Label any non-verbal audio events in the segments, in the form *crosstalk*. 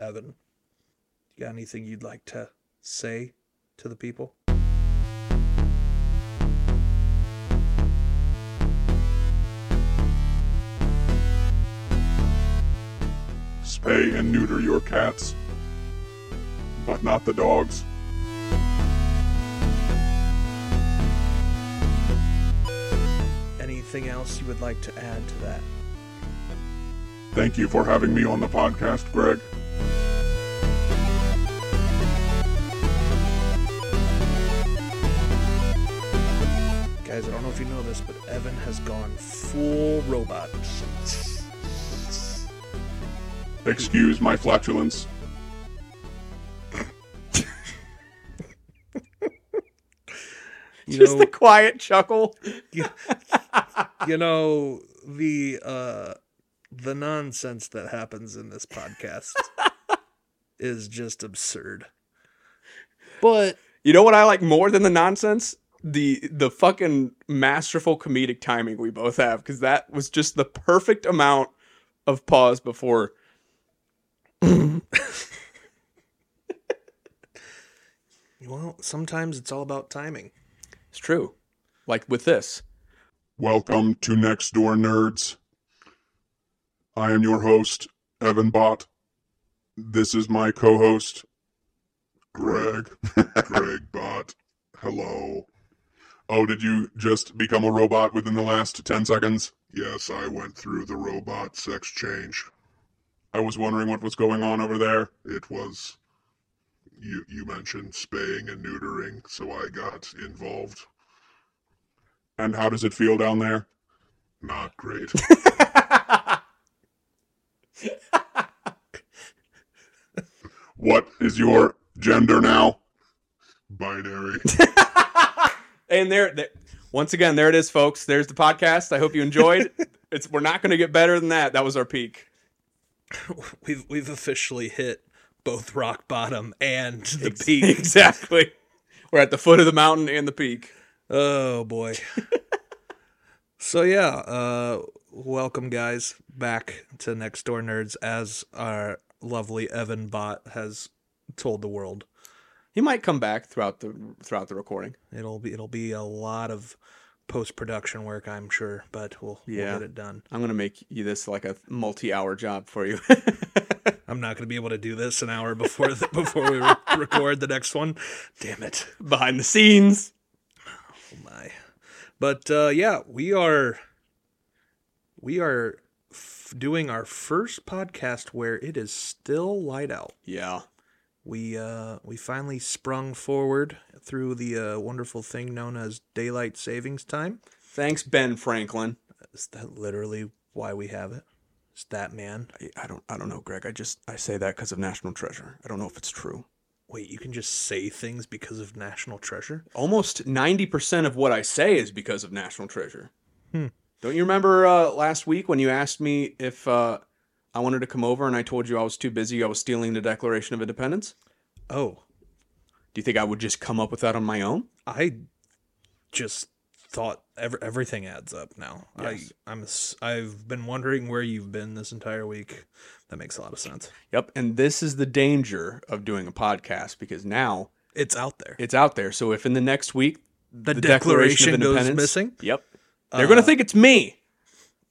Evan, you got anything you'd like to say to the people? Spay and neuter your cats, but not the dogs. Anything else you would like to add to that? Thank you for having me on the podcast, Greg. Guys, I don't know if you know this, but Evan has gone full robot. Excuse my flatulence. You Just know, the quiet chuckle. you, you know the uh the nonsense that happens in this podcast *laughs* is just absurd. But You know what I like more than the nonsense? The the fucking masterful comedic timing we both have because that was just the perfect amount of pause before. *laughs* well, sometimes it's all about timing. It's true. Like with this. Welcome to Next Door Nerds. I am your host, Evan Bott. This is my co host, Greg. *laughs* Greg Bott. Hello. Oh, did you just become a robot within the last 10 seconds? Yes, I went through the robot sex change. I was wondering what was going on over there. It was. You, you mentioned spaying and neutering, so I got involved. And how does it feel down there? Not great. *laughs* what is your gender now? Binary. *laughs* And there, there once again, there it is, folks. There's the podcast. I hope you enjoyed. *laughs* it's we're not going to get better than that. That was our peak. *laughs* We've we've officially hit both rock bottom and the peak. *laughs* exactly. We're at the foot of the mountain and the peak. Oh boy. so yeah, uh welcome guys back to Next Door Nerds as our lovely Evan Bot has told the world. He might come back throughout the throughout the recording. It'll be it'll be a lot of post production work, I'm sure, but we'll, Yeah. we'll get it done. I'm gonna make you this like a multi-hour job for you. *laughs* I'm not going to be able to do this an hour before the, *laughs* before we re- record the next one. Damn it. Behind the scenes. Oh my. But uh, yeah, we are we are f- doing our first podcast where it is still light out. Yeah. We uh we finally sprung forward through the uh, wonderful thing known as daylight savings time. Thanks, Ben Franklin. Is that literally why we have it? Is that man? I, I don't I don't know, Greg. I just I say that because of National Treasure. I don't know if it's true. Wait, you can just say things because of national treasure? Almost ninety percent of what I say is because of National Treasure. Hmm. Don't you remember uh, last week when you asked me if uh, I wanted to come over and I told you I was too busy? I was stealing the Declaration of Independence. Oh, Do you think I would just come up with that on my own? I just thought every, everything adds up now. Yes. I I'm I've been wondering where you've been this entire week. That makes a lot of sense. Yep. And this is the danger of doing a podcast because now It's out there. it's out there. So if in the next week the, the declaration, of goes Independence- missing. Yep. They're gonna uh, think it's me.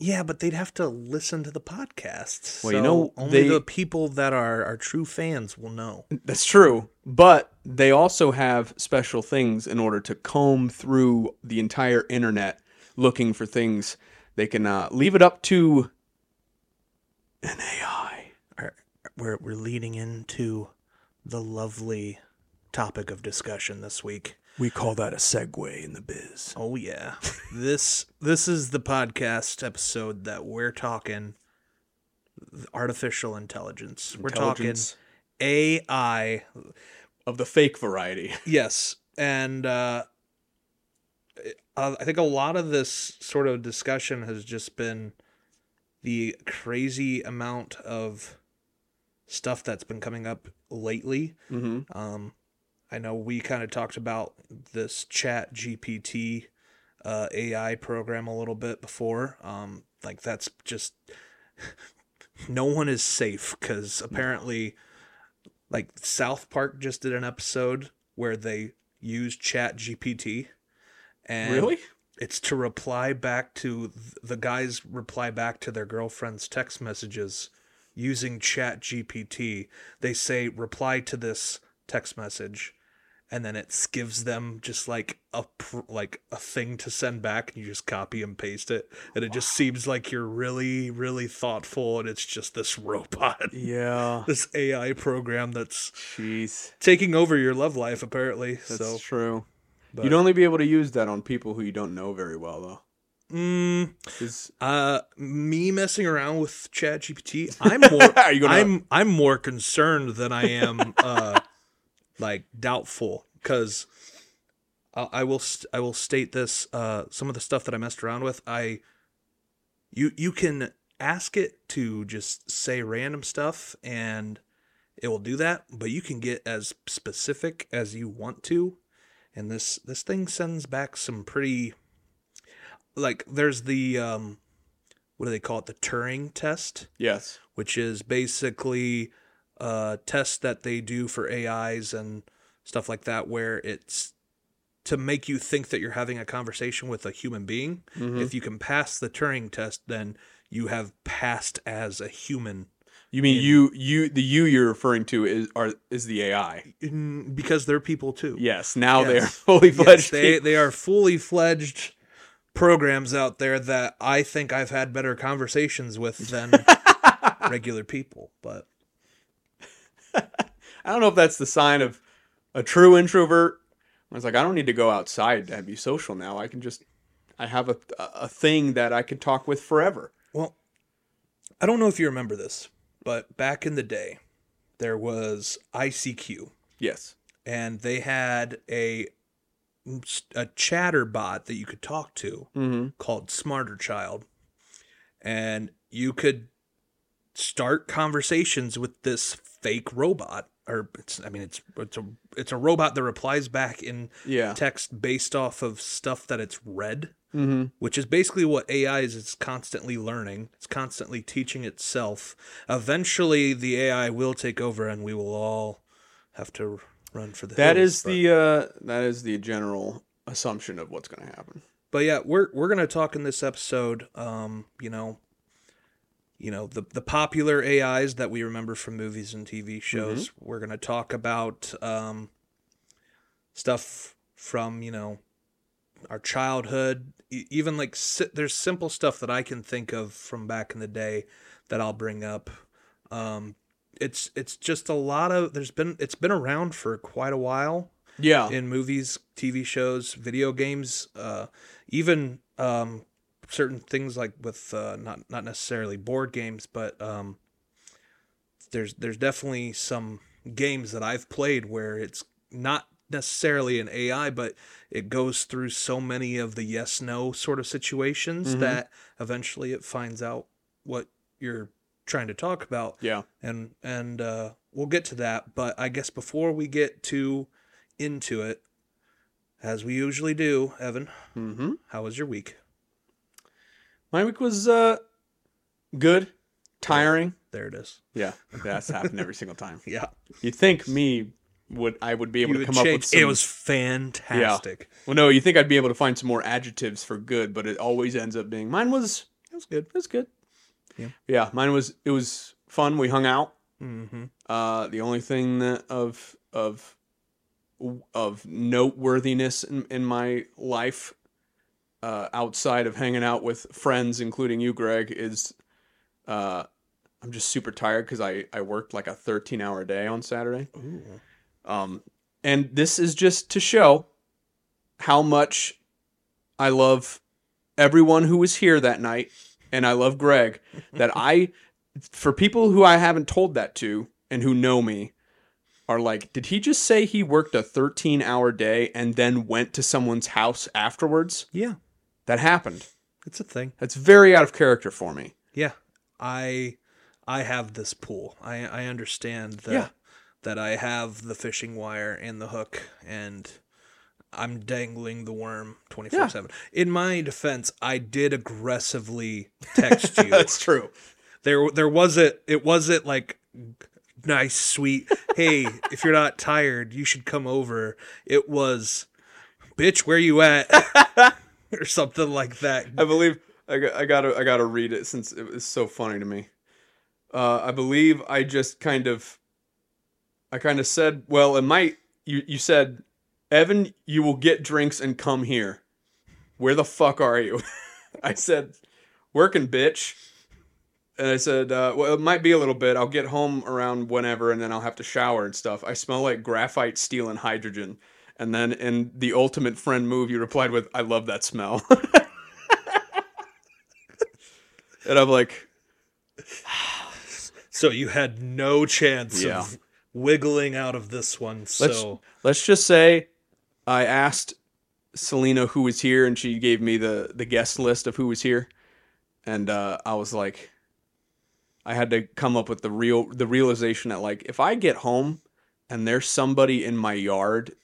Yeah, but they'd have to listen to the podcasts. Well, you know, only they- the people that are are true fans will know. That's true. But they also have special things in order to comb through the entire internet looking for things. They can uh, leave it up to an AI. We're we're leading into the lovely topic of discussion this week. We call that a segue in the biz. Oh yeah. *laughs* this this is the podcast episode that we're talking artificial intelligence. We're talking AI. of the fake variety. *laughs* Yes. And uh uh, I think a lot of this sort of discussion has just been the crazy amount of stuff that's been coming up lately. Mm-hmm. Um, I know we kind of talked about this ChatGPT uh, AI program a little bit before. Um, like that's just *laughs* no one is safe because apparently like South Park just did an episode where they use ChatGPT, and really? it's to reply back to the guys reply back to their girlfriend's text messages using ChatGPT. They say reply to this text message and then it gives them just like a pr- like a thing to send back and you just copy and paste it and it just seems like you're really really thoughtful and it's just this robot *laughs* Yeah. this AI program that's Jeez. taking over your love life apparently That's so true. but- You'd only be able to use that on people who you don't know very well, though. mm, Uh, me messing around with ChatGPT, *laughs* I'm more. Are you gonna- I'm I'm more concerned than I am uh, like doubtful because I, I will st- I will state this. Uh, some of the stuff that I messed around with, I you you can ask it to just say random stuff and it will do that, but you can get as specific as you want to, and this this thing sends back some pretty like there's the um what do they call it the turing test yes. which is basically a test that they do for ais and stuff like that where it's to make you think that you're having a conversation with a human being Mhm. if you can pass the turing test then you have passed as a human You mean in- you you the you you're referring to is are is the AI? Mm, because they're people too Yes. Now they're Yes. fully Yes, fledged. they they are fully fledged programs out there that I think I've had better conversations with than *laughs* regular people. But *laughs* I don't know if that's the sign of a true introvert. I was like, I don't need to go outside to be social now. I can just, I have a a thing that I can talk with forever. well, I don't know if you remember this, but back in the day, there was ICQ, Yes. and they had a a chatter bot that you could talk to Mm-hmm. called SmarterChild. And you could start conversations with this fake robot or it's I mean it's it's a it's a robot that replies back in Yeah. text based off of stuff that it's read, Mm-hmm. which is basically what AI is it's constantly learning. It's constantly teaching itself. Eventually the AI will take over and we will all have to run for the That hills, is but- the uh, that is the general assumption of what's going to happen. but yeah, we're we're gonna talk in this episode. Um, you know, you know the the popular AIs that we remember from movies and TV shows. We're gonna talk about um, stuff from you know our childhood. Even like si- there's simple stuff that I can think of from back in the day that I'll bring up. Um, it's it's just a lot of there's been it's been around for quite a while Yeah. in movies, TV shows, video games, uh, even um, certain things like with uh, not not necessarily board games, but um, there's there's definitely some games that I've played where it's not necessarily an AI, but it goes through so many of the yes no sort of situations Mhm. that eventually it finds out what you're trying to talk about yeah. and and uh, we'll get to that. But I guess before we get too into it, as we usually do, Evan, Mm-hmm. how was your week? My week was uh, good, tiring. There it is. Yeah, that's *laughs* happened every single time. Yeah, You'd think me would I would be able to You come would up change- with some, It was fantastic. well, no, you think I'd be able to find some more adjectives for good, but it always ends up being mine was It was good. it was good. Yeah. yeah, mine was it was fun. We hung out. Mm-hmm. Uh, the only thing that of of of noteworthiness in, in my life, uh, outside of hanging out with friends, including you, Greg, is uh, I'm just super tired because I I worked like a 13 hour day on Saturday. Ooh. Um, and this is just to show how much I love everyone who was here that night, and I love Greg. That I, for people who I haven't told that to and who know me, are like, did he just say he worked a 13 hour day and then went to someone's house afterwards? Yeah, That happened. it's a thing. That's very out of character for me. Yeah, I I have this pool. I I understand that Yeah. that I have the fishing wire and the hook and I'm dangling the worm 24/7. In my defense, I did aggressively text *laughs* you. That's true. there there wasn't it wasn't like nice, sweet. Hey, if you're not tired, you should come over. It was, bitch, where you at? *laughs* *laughs* or something like that. I believe I got, I gotta I gotta read it since it was so funny to me. Uh, I believe I just kind of I kind of said, well, it might. You you said, Evan, you will get drinks and come here. Where the fuck are you? *laughs* I said, working, bitch. And I said, uh, well, it might be a little bit. I'll get home around whenever, and then I'll have to shower and stuff. I smell like graphite, steel, and hydrogen. And then in the ultimate friend move, you replied with, I love that smell. *laughs* and I'm like, *sighs* So you had no chance Yeah. of wiggling out of this one. So let's let's just say I asked Selena who was here, and she gave me the the guest list of who was here, and uh, I was like, I had to come up with the real the realization that like if I get home and there's somebody in my yard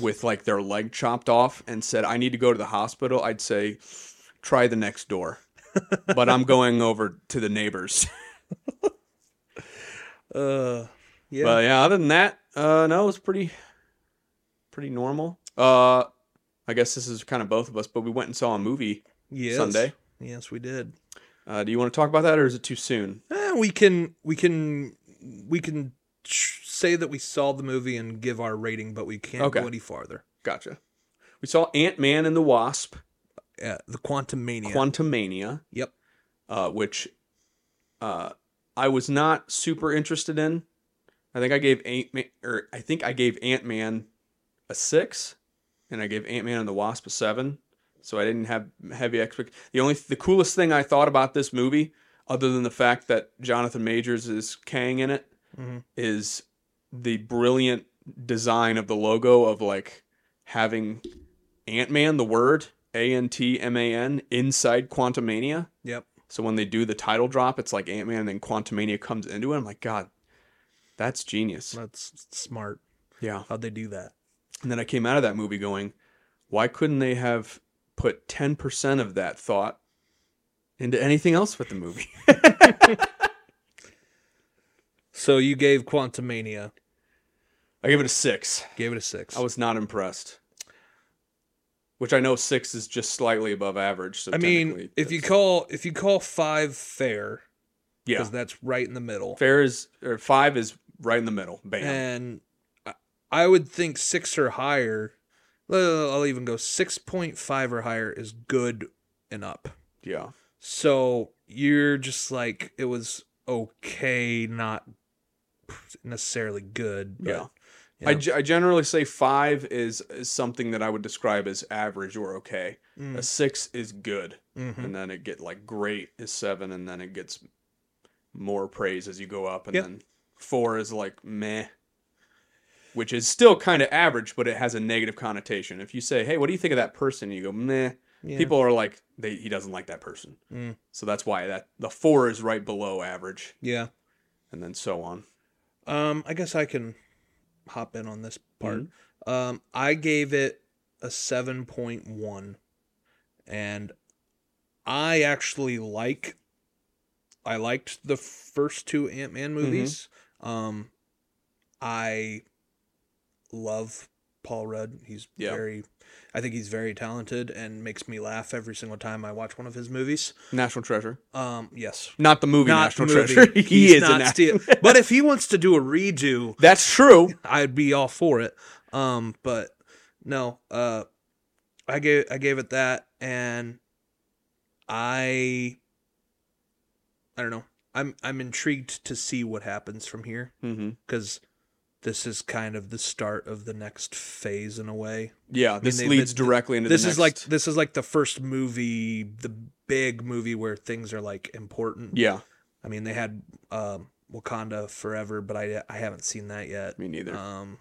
with like their leg chopped off and said I need to go to the hospital, I'd say try the next door, *laughs* but I'm going over to the neighbors. *laughs* uh yeah. But yeah, other than that, uh, no, it was pretty, pretty normal. Uh, I guess this is kind of both of us, but we went and saw a movie yes. Sunday. Yes, we did. Uh, do you want to talk about that, or is it too soon? Eh, we can we can we can say that we saw the movie and give our rating, but we can't Okay. go any farther. Gotcha. We saw Ant Man and the Wasp, Yeah, the Quantumania. Quantum Mania. yep. uh, which uh, I was not super interested in. I think I gave Ant Man, or I think I gave Ant Man a six, and I gave Ant Man and the Wasp a seven. So I didn't have heavy expect. The only the coolest thing I thought about this movie, other than the fact that Jonathan Majors is Kang in it, is Mhm. The brilliant design of the logo of like having Ant Man, the word A N T M A N, inside Quantumania. Yep. So when they do the title drop, it's like Ant Man and then Quantumania comes into it. I'm like, God, that's genius. That's smart. Yeah. How'd they do that? And then I came out of that movie going, why couldn't they have put 10% of that thought into anything else with the movie? *laughs* So you gave Quantumania, I gave it a six. gave it a six. I was not impressed. Which I know six is just slightly above average. So I mean, if you call if you call five fair, yeah, because that's right in the middle, fair is or five is right in the middle. Bam. and I- would think six or higher. I'll even go six point five or higher is good and up. yeah, So you're just like it was okay, not necessarily good. Yeah. Yeah. I, I generally say five is, is something that I would describe as average or okay. Mm. A six is good, Mhm. and then it get like great is seven, and then it gets more praise as you go up, and Yep. then four is like meh, which is still kind of average, but it has a negative connotation. If you say, "Hey, what do you think of that person?" and you go meh, Yeah. people are like, "They he doesn't like that person," Mm. so that's why that the four is right below average, Yeah. and then so on. Um, I guess I can hop in on this part. Mm-hmm. Um, I gave it a seven point one, and I actually like. I liked the first two Ant Man Mm-hmm. movies. Um, I love Paul Rudd. He's Yeah. very. I think he's very talented and makes me laugh every single time I watch one of his movies. National Treasure, Um, yes, not the movie not National the movie. Treasure. *laughs* he He's is not steal- *laughs* but if he wants to do a redo, That's true. I'd be all for it. Um, but no, uh, I gave I gave it that, and I, I don't know. I'm I'm intrigued to see what happens from here because this is kind of the start of the next phase in a way. Yeah, this they've leads been- directly into This the is next- like this is like the first movie, the big movie where things are like important. yeah, I mean, they had um, Wakanda Forever, but I I haven't seen that yet. me neither. Um,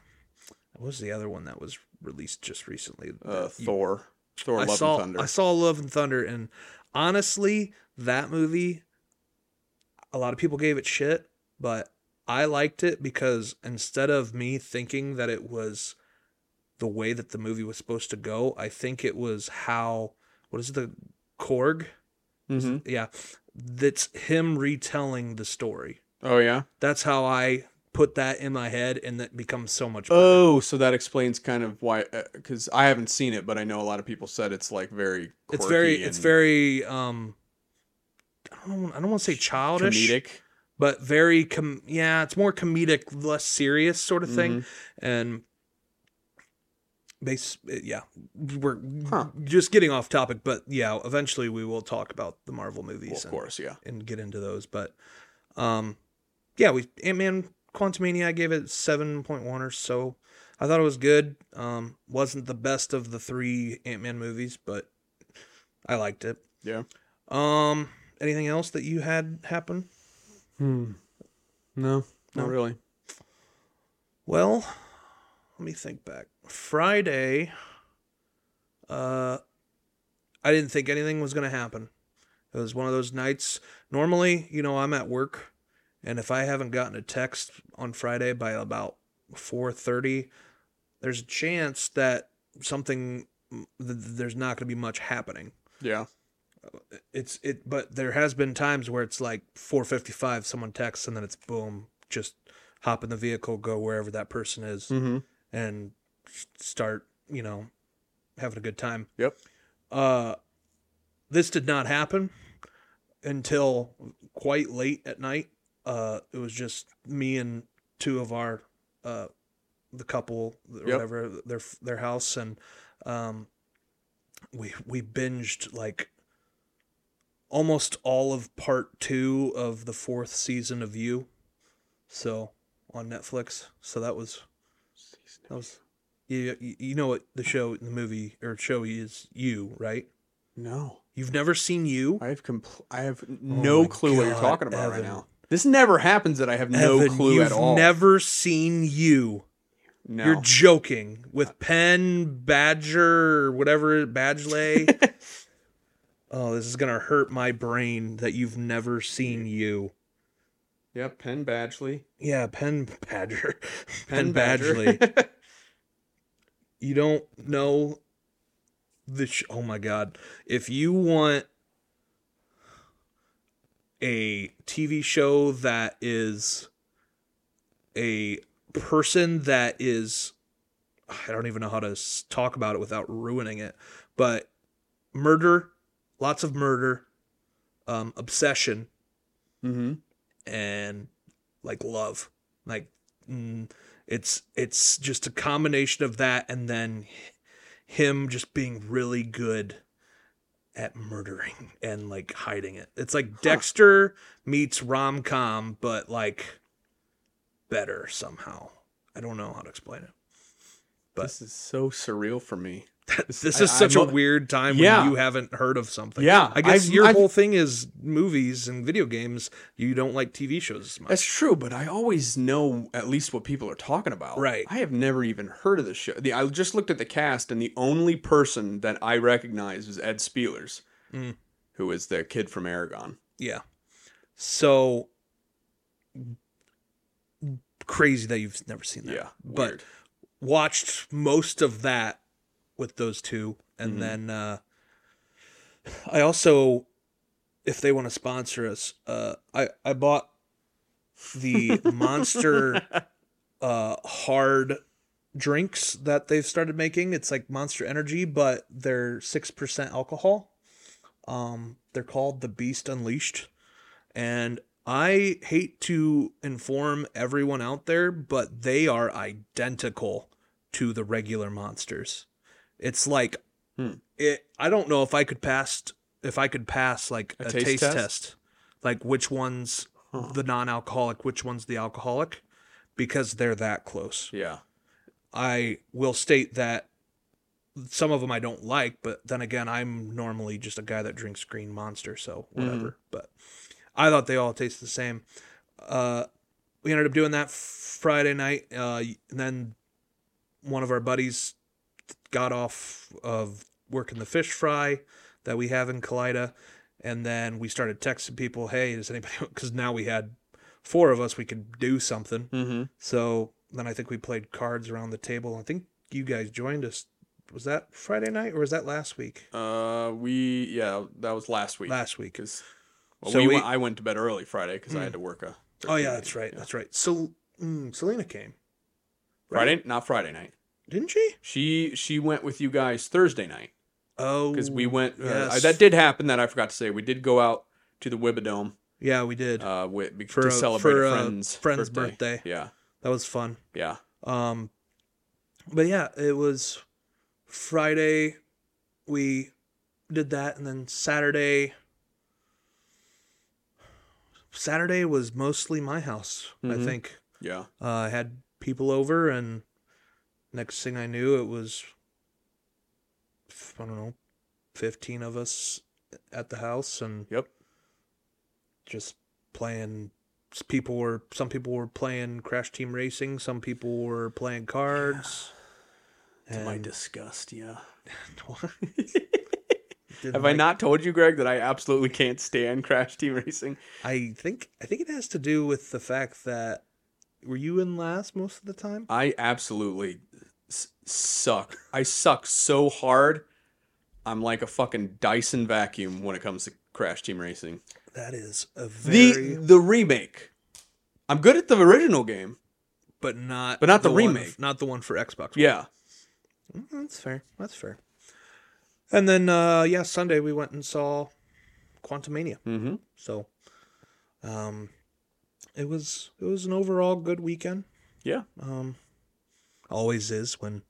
what was the other one that was released just recently? uh, you- Thor, Thor, I Love saw and Thunder. I saw Love and Thunder, and honestly, that movie, a lot of people gave it shit, but I liked it because instead of me thinking that it was the way that the movie was supposed to go, I think it was how what is it, the Korg? Mhm. Yeah, that's him retelling the story. Oh yeah, That's how I put that in my head, and that becomes so much. better. Oh, so that explains kind of why. Because I haven't seen it, but I know a lot of people said it's like very. it's very, quirky it's very. um I don't. I don't want to say childish, comedic. But very com. Yeah, it's more comedic, less serious sort of thing, Mm-hmm. and. Base, yeah, we're Huh. just getting off topic, but yeah, eventually we will talk about the Marvel movies. Well, of and- course, yeah. and get into those. But um yeah, we Ant Man Quantumania I gave it seven point one or so. I thought it was good. Um wasn't the best of the three Ant Man movies, but I liked it. Yeah. Um anything else that you had happen? Hmm. No, No? not really. Well, let me think back. Friday, uh, I didn't think anything was gonna happen. It was one of those nights. Normally, you know, I'm at work, and if I haven't gotten a text on Friday by about four thirty, there's a chance that something th- there's not gonna be much happening. Yeah. It's it, but there has been times where it's like four fifty five, someone texts, and then it's boom, just hop in the vehicle, go wherever that person is Mm-hmm. and start, you know, having a good time. Yep. Uh, this did not happen until quite late at night. Uh, it was just me and two of our, uh, the couple, or Yep. whatever, their their house, and um, we we binged like almost all of part two of the fourth season of You, so on Netflix. So that was that was you. You know what the show, the movie or show is You, right? No, You've never seen You? I have compl- I have oh no my clue what you're talking about right now. This never happens that I have no Evan, clue at all. never seen You. no. You're joking with Penn Badger or whatever Badgley. *laughs* oh, this is gonna hurt my brain that you've never seen You. yep, Penn Badgley. Yeah, Penn Badger. *laughs* Penn, Penn Badgley. *laughs* you don't know the sh- oh my god if you want a tv show that is a person that is i don't even know how to talk about it without ruining it but murder lots of murder um obsession. Mm-hmm. and like love. Like mm, it's it's just a combination of that and then him just being really good at murdering *laughs* and like hiding it. It's like dexter meets rom-com but like better somehow. I don't know how to explain it. But- This is so surreal for me. This is I- such a weird time Yeah. when you haven't heard of something Yeah, i guess I've- your I've- whole thing is movies and video games you don't like tv shows as much That's true, but I always know at least what people are talking about. Right. I have never even heard of the show. The, I just looked at the cast, and the only person that I recognize is Ed Speleers, Mm. who is the kid from Eragon. Yeah. So crazy that you've never seen that. Yeah, But weird. watched most of that with those two and Mhm. then uh I also if they want to sponsor us, uh I I bought the *laughs* Monster uh hard drinks that they've started making. It's like Monster Energy, but they're 6% alcohol. Um they're called the Beast Unleashed. And I hate to inform everyone out there, but they are identical to the regular monsters. It's like Hmm. it I don't know if I could pass if I could pass like A a, taste taste, test? test? Like which one's Huh. the non-alcoholic, which one's the alcoholic because they're that close. Yeah. I will state that some of them I don't like, but then again, I'm normally just a guy that drinks Green Monster, so whatever. But I thought they all tasted the same. Uh, we ended up doing that Friday night, uh, and then one of our buddies got off of working the fish fry that we have in Kalida, and then we started texting people, "Hey, does anybody?" *laughs* Because now we had four of us, we could do something. Mm-hmm. So then I think we played cards around the table. I think you guys joined us. Was that Friday night or was that last week? Uh, we yeah, that was last week. Last week. because well, So we, we- I went to bed early Friday because I Hmm. had to work a. Oh yeah, that's right. That's right. So mm, Selena came, Friday, not Friday night. Didn't she? She she went with you guys Thursday night Oh, because we went. Uh, yes. that did happen. That I forgot to say. We did go out to the Wibadome Yeah, we did. uh, with, For to a- celebrate for friend's friend's birthday. birthday. Yeah, that was fun. yeah. Um, but yeah, it was Friday. We did that, and then Saturday. Saturday was mostly my house. I Mhm. think Yeah. uh, I had people over, and next thing I knew, it was I don't know, fifteen of us at the house, and Yep. just playing. People were some people were playing Crash Team Racing, some people were playing cards. *sighs* To my disgust, yeah. *laughs* *laughs* Have I not told you, Greg, that I absolutely can't stand Crash Team Racing? I think I think it has to do with the fact that were you in last most of the time? I absolutely s- suck. I suck so hard. I'm like a fucking Dyson vacuum when it comes to Crash Team Racing. That is a The very, the remake. I'm good at the original game. but not but not the one- remake. not the one for Xbox. Yeah. Mm, That's fair. That's fair. And then uh yeah, Sunday we went and saw Quantumania. Mm-hmm. So um it was it was an overall good weekend. Yeah. Um always is when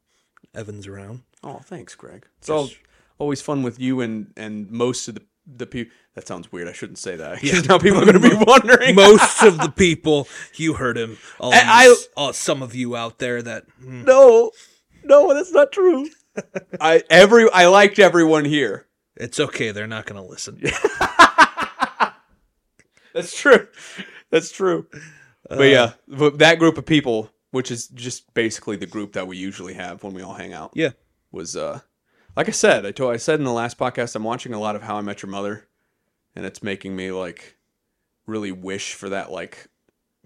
Evan's around. Oh, thanks, Greg. It's all always fun with you and and most of the the people. That sounds weird. I shouldn't say that. *laughs* Yeah. Now people are going to be wondering. Most of the *laughs* people you heard him. All, I- I- all some of you out there that mm, no, no, that's not true. *laughs* I every I liked everyone here. it's okay, they're not gonna listen. That's true. That's true. But yeah, that group of people, which is just basically the group that we usually have when we all hang out, Yeah. was uh, like I said, I told I said in the last podcast, I'm watching a lot of How I Met Your Mother, and it's making me like really wish for that like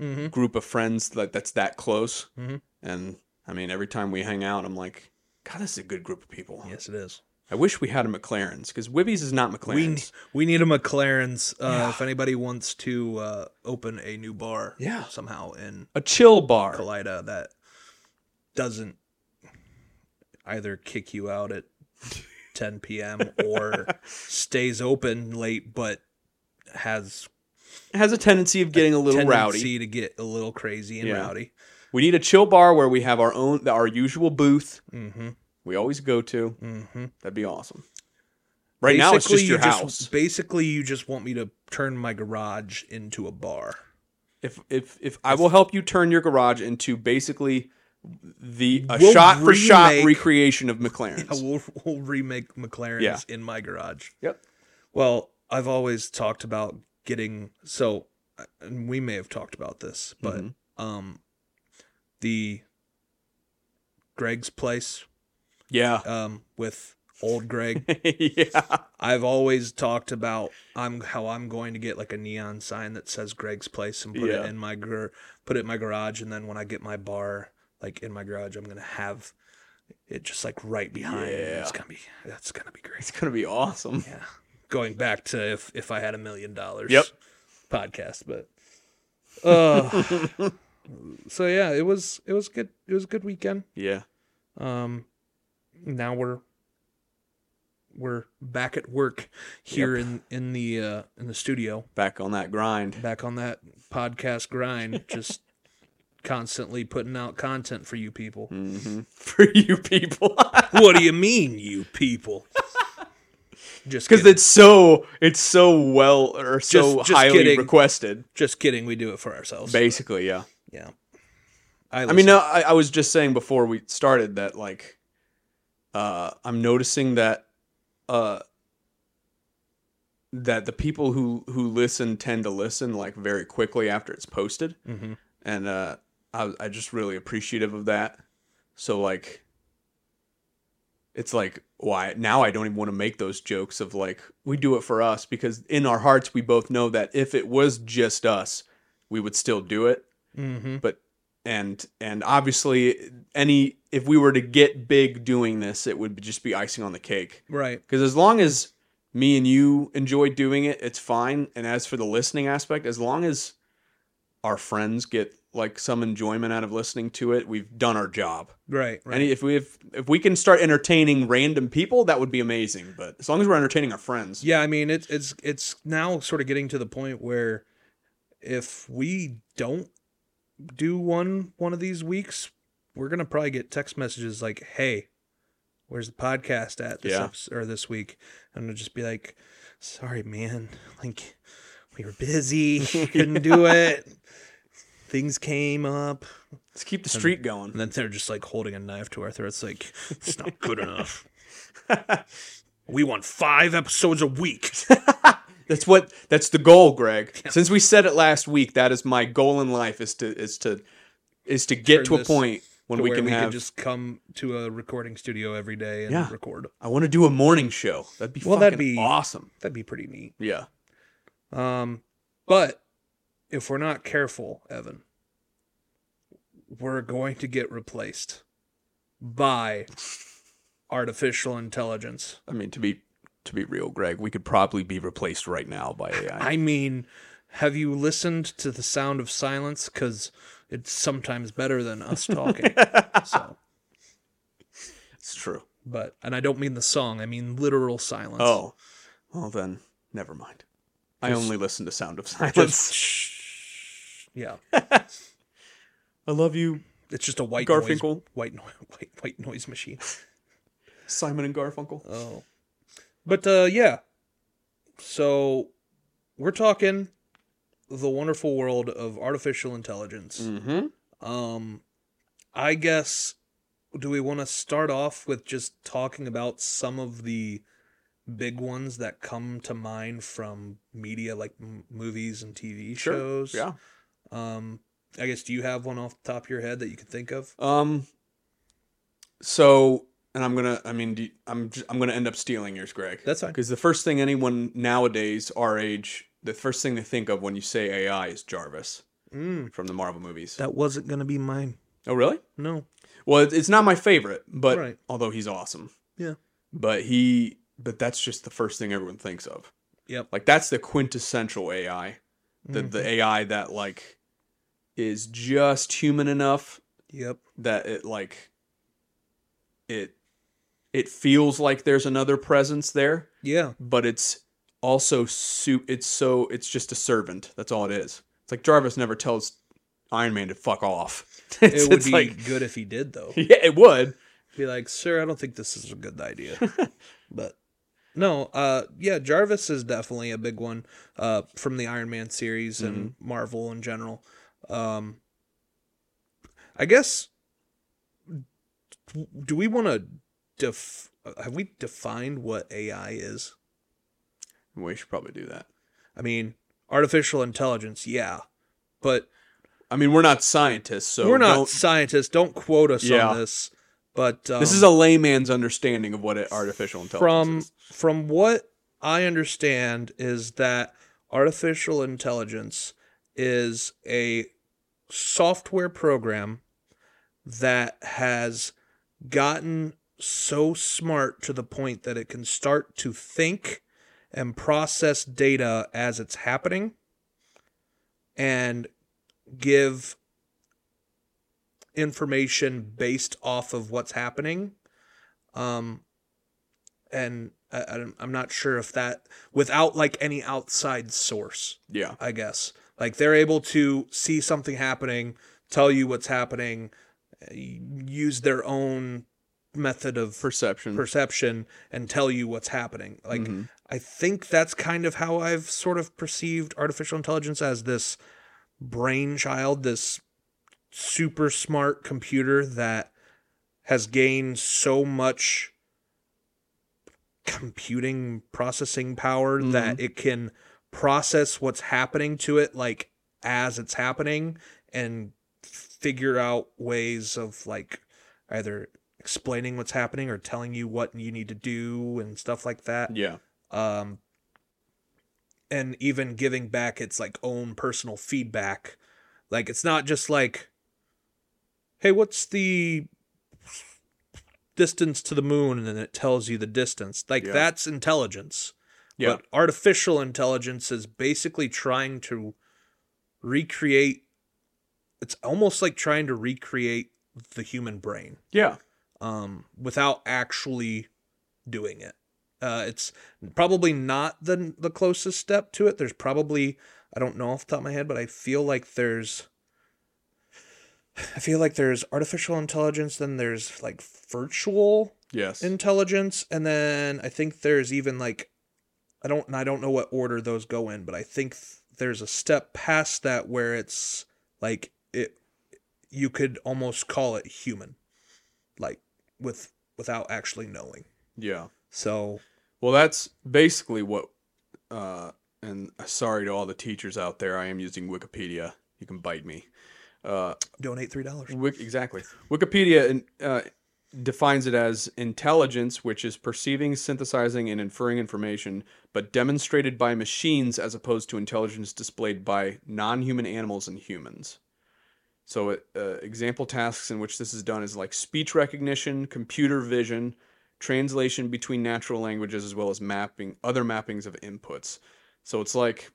Mm-hmm. group of friends that that's that close. Mhm. And I mean, every time we hang out, I'm like, God, this is a good group of people. Yes, it is. I wish we had a McLaren's because Wibby's is not We McLaren's. we need a McLaren's uh, Yeah. if anybody wants to uh, open a new bar. Yeah. somehow in a chill bar. Kalida that doesn't either kick you out at *laughs* 10 p.m. or stays open late, but has has a tendency of getting a little rowdy. to get a little crazy and Yeah. rowdy. We need a chill bar where we have our own, our usual booth. Mm-hmm. We always go to. Mm-hmm. That'd be awesome. Right now, it's just your you house. basically, you just want me to turn my garage into a bar. if if if I will help you turn your garage into basically the a We'll shot for shot recreation of *laughs* McLaren's. Yeah, we'll, we'll remake McLaren's Yeah. in my garage. Yep. Well, I've always talked about getting so, and we may have talked about this, but Mhm. um, the Greg's place Yeah. um with old Greg. *laughs* yeah. I've always talked about I'm how I'm going to get like a neon sign that says Greg's place and put Yeah. it in my gar- put it in my garage, and then when I get my bar like in my garage, I'm gonna have it just like right behind. me. Yeah. It's gonna be that's gonna be great. It's gonna be awesome. Yeah. Going back to if if I had a million dollars. Yep. Podcast, but uh *laughs* so yeah, it was it was good it was a good weekend. Yeah. Um now we're we're back at work here in in the uh in the studio, Back on that grind. back on that podcast grind, *laughs* just constantly putting out content for you people. hmm *laughs* For you people. *laughs* what do you mean, you people? Just Because it's so it's so well or so Just- just highly kidding. requested. just kidding. We do it for ourselves. Basically, yeah. yeah. I mean, no, I, I was just saying before we started that like, uh, I'm noticing that, uh, that the people who who listen tend to listen like very quickly after it's posted, hmm and uh, I I just really appreciative of that. So like, it's like why now I don't even want to make those jokes of like we do it for us because in our hearts we both know that if it was just us, we would still do it. Hmm but and and obviously any if we were to get big doing this it would just be icing on the cake Right. because as long as me and you enjoy doing it it's fine and as for the listening aspect as long as our friends get like some enjoyment out of listening to it, we've done our job. Right. Right. And if we if, if we can start entertaining random people, that would be amazing. But as long as we're entertaining our friends, Yeah, I mean it's it's it's now sort of getting to the point where if we don't do one one of these weeks, we're gonna probably get text messages like, "Hey, where's the podcast at this Yeah. eps- or this week?" And it'll just be like, "Sorry, man, *laughs* like we were busy, *laughs* couldn't do it. Things came up." let's keep the streak going. And then they're just like holding a knife to our throats, like it's not good *laughs* enough. we want five episodes a week. That's what that's the goal, Greg. Since we said it last week, that is my goal in life is to is to is to get Turn to a point when we can we have just come to a recording studio every day and Yeah. record. I want to do a morning show. That'd be Well, fucking that'd be- awesome. That'd be pretty neat. Yeah. Um, but if we're not careful, Evan, we're going to get replaced by artificial intelligence. I mean to be to be real, Greg, we could probably be replaced right now by AI. I mean, have you listened to the sound of silence? Because it's sometimes better than us talking. *laughs* so, it's true. but and I don't mean the song; I mean literal silence. Oh. Well then, never mind. I only listen to Sound of Silence. just *laughs* shh. Yeah, *laughs* I love you, it's just a white Garfunkel. noise, white no- white white noise machine. Simon and Garfunkel. Oh, but uh, yeah. So we're talking the wonderful world of artificial intelligence. Mm-hmm. Um, I guess do we want to start off with just talking about some of the big ones that come to mind from media like m- movies and TV Sure. shows? Yeah. Um, I guess do you have one off the top of your head that you can think of? Um. So, and I'm gonna. I mean, you- I'm. j- I'm gonna end up stealing yours, Greg. That's fine. Because the first thing anyone nowadays, our age, the first thing they think of when you say AI is Jarvis Mm, from the Marvel movies. that wasn't gonna be mine. Oh, really? No. Well, it's not my favorite, but Right. although he's awesome. Yeah. But he. But that's just the first thing everyone thinks of. Yep. Like that's the quintessential AI. The Mhm. the AI that like is just human enough Yep. that it like it it feels like there's another presence there Yeah. but it's also su- it's so it's just a servant that's all it is it's like jarvis never tells iron man to fuck off *laughs* It would be like good if he did though. *laughs* yeah it would be like, "Sir, I don't think this is a good idea." *laughs* but no, uh yeah, Jarvis is definitely a big one uh from the Iron Man series and Marvel in general. Um I guess do we want to def have we defined what AI is? we should probably do that I mean, artificial intelligence, yeah. But i mean we're not scientists so we're not don't- scientists. Don't quote us Yeah. on this. But um, this is a layman's understanding of what artificial intelligence from is from what I understand is that artificial intelligence is a software program that has gotten so smart to the point that it can start to think and process data as it's happening and give information based off of what's happening um and I, I'm not sure if that without like any outside source yeah I guess. Like they're able to see something happening, tell you what's happening, use their own method of perception perception and tell you what's happening. Like Mhm. I think that's kind of how I've sort of perceived artificial intelligence as this brainchild, this super smart computer that has gained so much computing processing power that it can process what's happening to it like as it's happening and figure out ways of like either explaining what's happening or telling you what you need to do and stuff like that. Yeah. Um and even giving back its like own personal feedback. Like it's not just like hey what's the distance to the moon? And then it tells you the distance. Like Yeah. that's intelligence. Yeah. But artificial intelligence is basically trying to recreate it's almost like trying to recreate the human brain. Yeah. Um, without actually doing it. Uh, it's probably not the the closest step to it. There's probably I don't know off the top of my head, but I feel like there's I feel like there's artificial intelligence, then there's like virtual Yes. intelligence, and then I think there's even like I don't and I don't know what order those go in, but I think th- there's a step past that where it's like it you could almost call it human, like with without actually knowing. yeah. So Well, that's basically what. Uh, and sorry to all the teachers out there. I am using Wikipedia. You can bite me. Uh, donate three dollars. Wik- exactly. Wikipedia uh, defines it as intelligence, which is perceiving, synthesizing, and inferring information, but demonstrated by machines as opposed to intelligence displayed by non human animals and humans. So, uh, example tasks in which this is done is like speech recognition, computer vision, translation between natural languages, as well as mapping other mappings of inputs. So it's like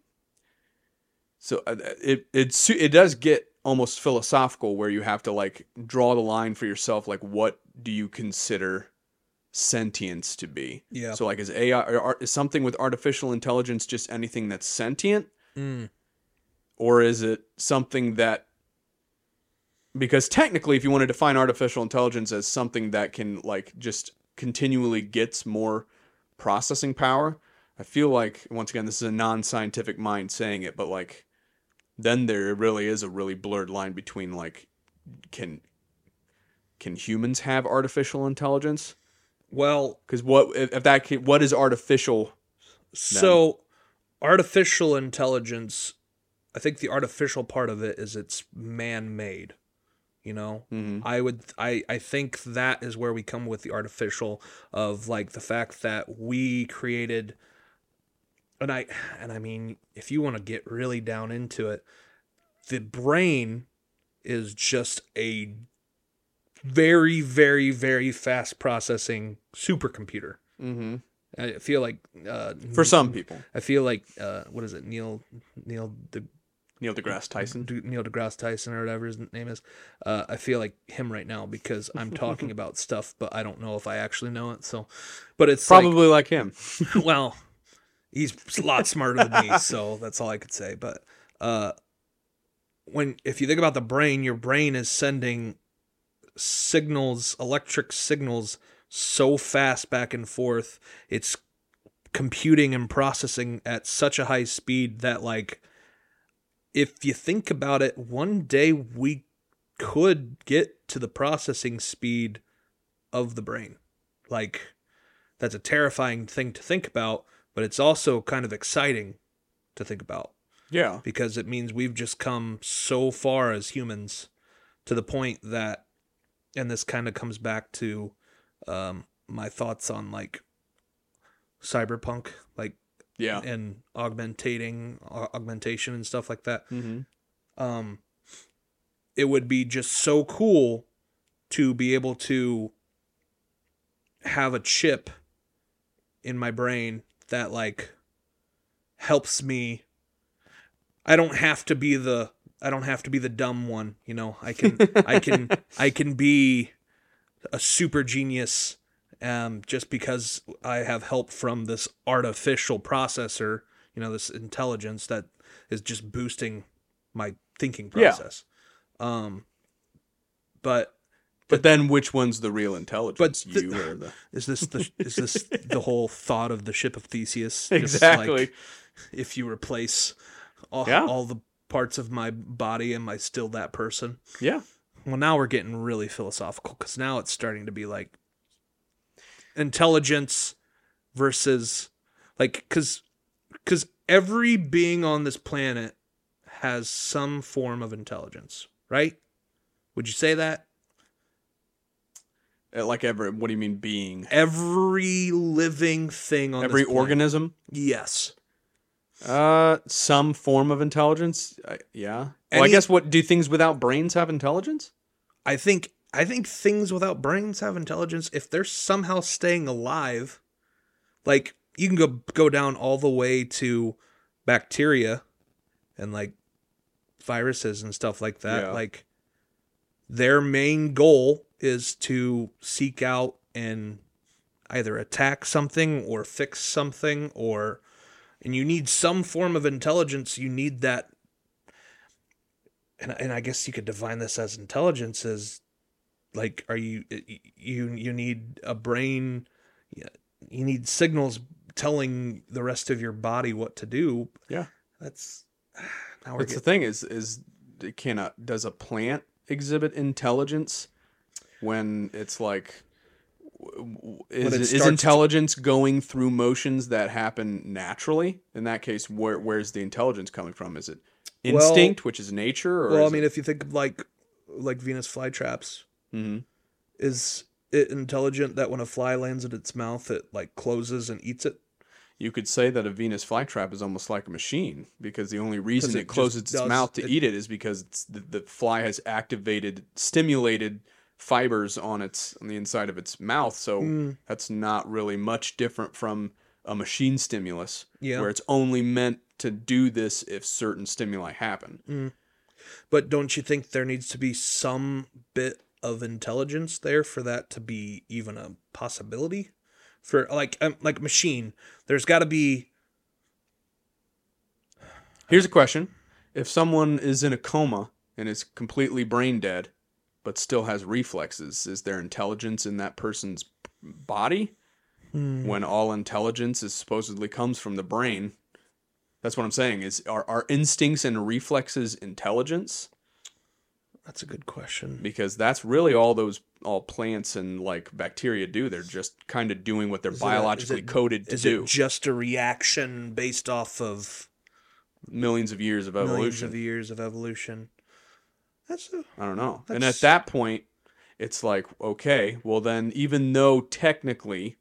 so uh, it it it does get almost philosophical where you have to like draw the line for yourself like what do you consider sentience to be Yeah. so like is ai or is something with artificial intelligence just anything that's sentient Mm. or is it something that because technically if you want to define artificial intelligence as something that can like just continually gets more processing power i feel like once again this is a non-scientific mind saying it but like then there really is a really blurred line between like can can humans have artificial intelligence Well, because what if, if that what is artificial so artificial intelligence, I think the artificial part of it is it's man-made. You know, Mhm. I would I I think that is where we come with the artificial of like the fact that we created and I and I mean if you want to get really down into it the brain is just a very very very fast processing supercomputer. mm-hmm. I feel like uh for some people I feel like uh what is it Neil Neil De, neil degrasse tyson Neil deGrasse Tyson or whatever his name is. Uh, I feel like him right now because I'm talking *laughs* about stuff, but I don't know if I actually know it. So, but it's probably like him *laughs* well, he's *laughs* a lot smarter than me, so that's all I could say. But uh, when if you think about the brain, your brain is sending signals, electric signals, so fast back and forth. It's computing and processing at such a high speed that like if you think about it, one day we could get to the processing speed of the brain. Like, that's a terrifying thing to think about, but it's also kind of exciting to think about yeah because it means we've just come so far as humans to the point that, and this kind of comes back to um, my thoughts on like cyberpunk, like yeah and augmentating augmentation and stuff like that mm-hmm. um it would be just so cool to be able to have a chip in my brain that like helps me I don't have to be the I don't have to be the dumb one, you know. I can I can *laughs* I can be a super genius um, just because I have help from this artificial processor, you know, this intelligence that is just boosting my thinking Yeah. process. Um, but But then, which one's the real intelligence? But the- you or the *laughs* is this the is this the whole thought of the ship of Theseus? Just exactly? like if you replace all, Yeah. all the parts of my body, am I still that person? yeah, Well, now we're getting really philosophical because now it's starting to be like intelligence versus like because because every being on this planet has some form of intelligence, right? Would you say that Uh, like every. What do you mean being? every living thing on Every this planet- organism. Yes. Uh, some form of intelligence. Uh, yeah. Well, I guess what do things without brains have intelligence? I think I think things without brains have intelligence if they're somehow staying alive. Like you can go go down all the way to bacteria and like viruses and stuff like that. Yeah. Like their main goal is to seek out and either attack something or fix something or and you need some form of intelligence you need that and, and i guess you could define this as intelligence as like are you you you need a brain you need signals telling the rest of your body what to do Yeah. that's *sighs* now we're That's the thing is is it cannot does a plant exhibit intelligence when it's like is, it is starts to- intelligence going through motions that happen naturally? In that case, where where's the intelligence coming from? Is it Well- instinct, which is nature, or well i mean if you think of like like venus flytraps hmm is it intelligent that when a fly lands in its mouth it like closes and eats it you could say that a Venus flytrap is almost like a machine because the only reason it, it closes its does- mouth to it- eat it is because it's, the, the fly has activated, stimulated fibers on its on the inside of its mouth. So Mm. that's not really much different from a machine stimulus, Yeah. where it's only meant to do this if certain stimuli happen. but don't you think there needs to be some bit of intelligence there for that to be even a possibility for like um, like machine there's got to be Here's a question: If someone is in a coma and is completely brain dead, but still has reflexes, is there intelligence in that person's body? When all intelligence is supposedly comes from the brain, that's what I'm saying. Is are our instincts and reflexes intelligence? That's a good question Because that's really all those all plants and like bacteria do. They're just kind of doing what they're Is it a- is biologically it- coded to is do. it just a reaction based off of Millions of years of evolution. millions of years of evolution that's a, I don't know. And at that point, it's like, okay, well then, even though technically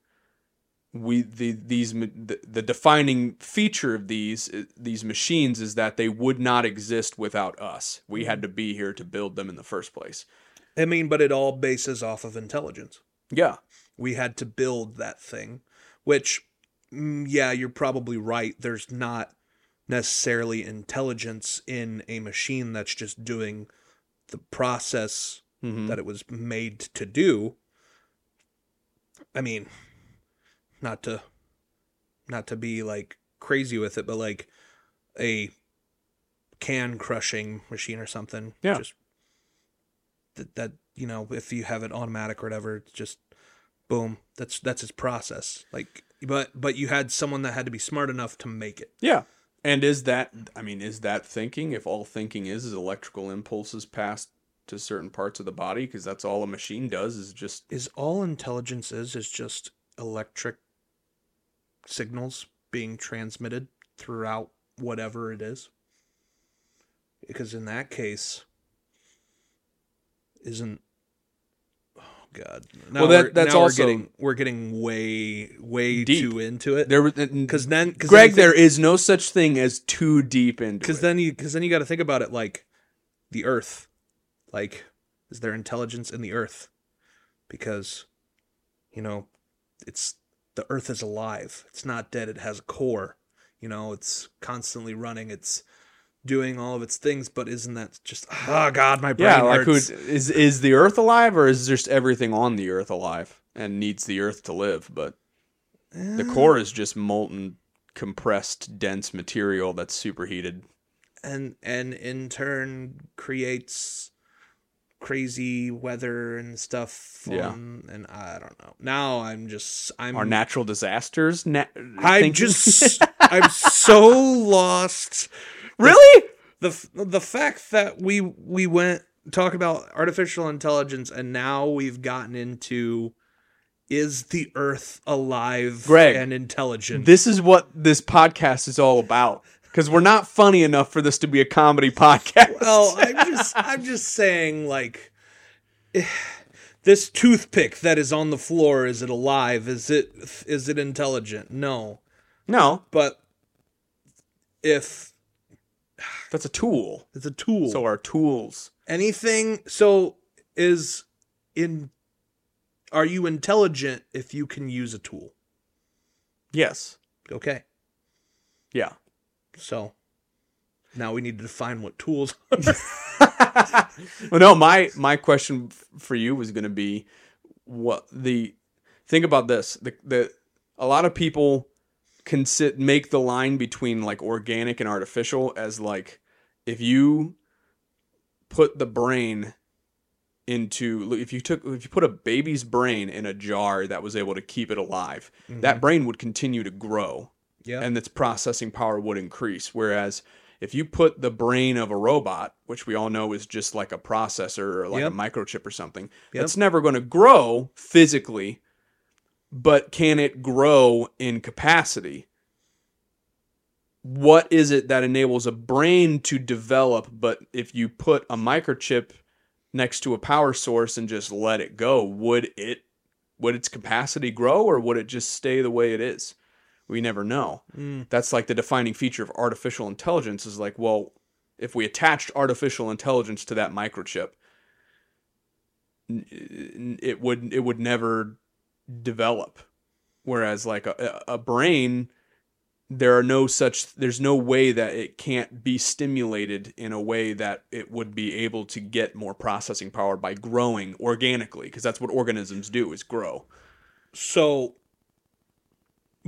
we the these the, the defining feature of these uh, these machines is that they would not exist without us. We had to be here to build them in the first place. i mean but it all bases off of intelligence Yeah, we had to build that thing which mm, yeah you're probably right there's not necessarily intelligence in a machine that's just doing the process Mhm. that it was made to do i mean not to not to be like crazy with it but like a can crushing machine or something Yeah. just that, that you know if you have it automatic or whatever it's just boom that's that's its process like but but you had someone that had to be smart enough to make it yeah. And is that? I mean, is that thinking? If all thinking is is electrical impulses passed to certain parts of the body, because that's all a machine does is just is all intelligence is is just electric signals being transmitted throughout whatever it is. Because in that case isn't oh god. Now Well, that- we're, that's now also- we're getting we're getting way way Deep. too into it. There. because uh, Because then cause Greg, there is no such thing as too deep into because then you because then you got to think about it like the earth. Like is there intelligence in the earth? Because you know it's the earth is alive it's not dead it has a core you know it's constantly running it's doing all of its things but isn't that just oh god my brain yeah, like hurts. is is the Earth alive, or is just everything on the Earth alive and needs the Earth to live? But the Eh, core is just molten, compressed, dense material that's superheated. and and in turn creates crazy weather and stuff Yeah. and i don't know now i'm just i'm our natural disasters? Na- I'm just *laughs* I'm so lost. really. The f- the fact that we we went talk about artificial intelligence and now we've gotten into is the earth alive Greg, and intelligent? This is what this podcast is all about. Because we're not funny enough for this to be a comedy podcast. well, I'm just I'm just saying like *sighs* this toothpick that is on the floor is it alive? Is it is it intelligent? No. no, But if that's a tool. it's a tool. So our tools. anything so is in are you intelligent if you can use a tool Yes. okay Yeah. So Now we need to define what tools. *laughs* well, no, my my question for you was going to be what the think about this. The the a lot of people can sit make the line between like organic and artificial as like if you put the brain into if you took if you put a baby's brain in a jar that was able to keep it alive, that mm-hmm. brain would continue to grow yeah. and its processing power would increase. Whereas if you put the brain of a robot, which we all know is just like a processor or like Yep. a microchip or something, Yep. it's never going to grow physically, but can it grow in capacity? What is it that enables a brain to develop? But if you put a microchip next to a power source and just let it go, would it would its capacity grow or would it just stay the way it is? We never know. Mm. That's like the defining feature of artificial intelligence is like, well, if we attached artificial intelligence to that microchip, it would it would never develop. Whereas like a, a brain, there are no such there's no way that it can't be stimulated in a way that it would be able to get more processing power by growing organically because that's what organisms do is grow. So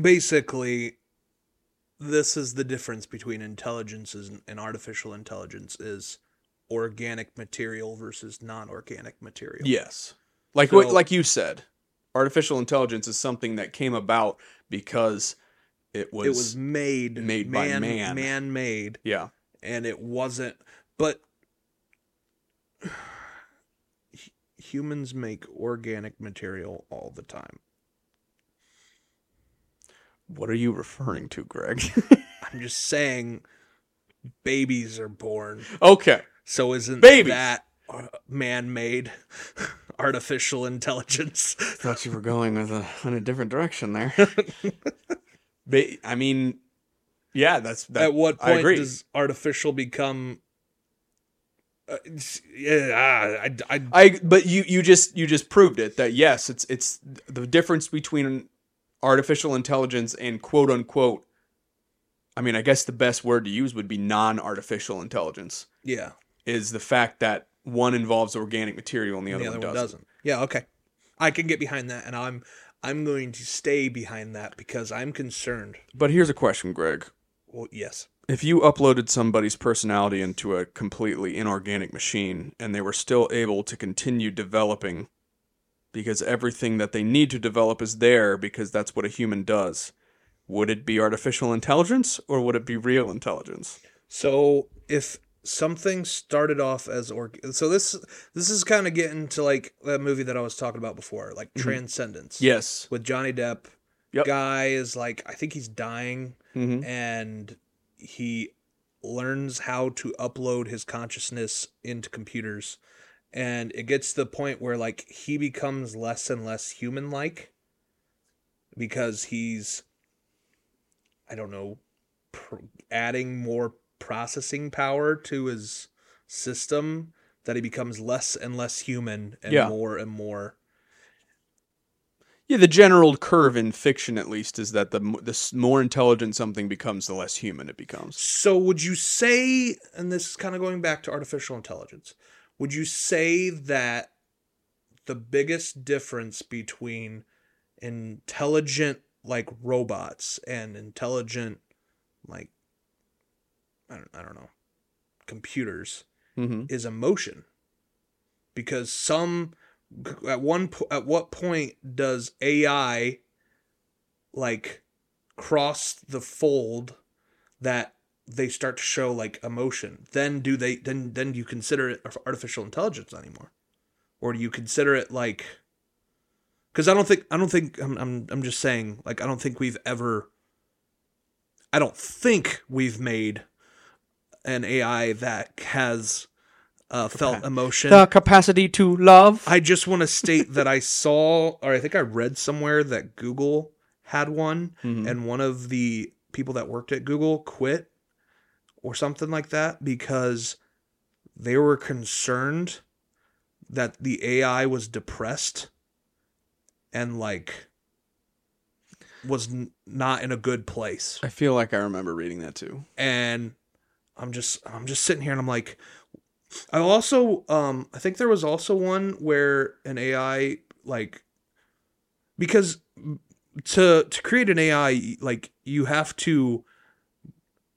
basically this is the difference between intelligence and artificial intelligence is organic material versus non-organic material. Yes. Like what So- like you said, artificial intelligence is something that came about because it was, it was made made by man. man made yeah. and it wasn't but *sighs* humans make organic material all the time. What are you referring to, Greg? *laughs* I'm just saying babies are born. okay. So isn't Babies. that uh, man-made *laughs* artificial intelligence? *laughs* Thought you were going with a in a different direction there. ba- I mean, yeah, that's that, At what I point agree. does artificial become uh, it's- yeah, ah, I, I, I but you you just you just proved it that yes, it's it's the difference between artificial intelligence and quote unquote I mean, I guess the best word to use would be non-artificial intelligence yeah, is the fact that one involves organic material and the other, the other one one doesn't. doesn't. Yeah, okay. I can get behind that and I'm I'm going to stay behind that because I'm concerned. But here's a question, Greg. Well, yes. If you uploaded somebody's personality into a completely inorganic machine and they were still able to continue developing because everything that they need to develop is there because that's what a human does, would it be artificial intelligence or would it be real intelligence? So if something started off as org, so this this is kind of getting to like that movie that I was talking about before, like Transcendence. Yes. with Johnny Depp. Yep. Guy is like I think he's dying hmm and he learns how to upload his consciousness into computers and it gets to the point where like he becomes less and less human like because he's I don't know pr- adding more processing power to his system that he becomes less and less human and Yeah. more and more Yeah, the general curve in fiction, at least, is that the, the more intelligent something becomes, the less human it becomes. So would you say, and this is kind of going back to artificial intelligence, would you say that the biggest difference between intelligent like robots and intelligent like I don't, I don't know computers hmm is emotion? Because some at one po- at what point does AI like cross the fold that they start to show like emotion then do they then then do you consider it artificial intelligence anymore or do you consider it like because I don't think I don't think I'm, I'm I'm just saying like I don't think we've ever I don't think we've made an AI that has uh, felt emotion. The capacity to love. I just want to state that I saw, or I think I read somewhere that Google had one, Mhm. and one of the people that worked at Google quit or something like that because they were concerned that the AI was depressed and like was n- not in a good place. I feel like I remember reading that too. And I'm just I'm just sitting here and I'm like I also um I think there was also one where an AI like because to to create an AI like you have to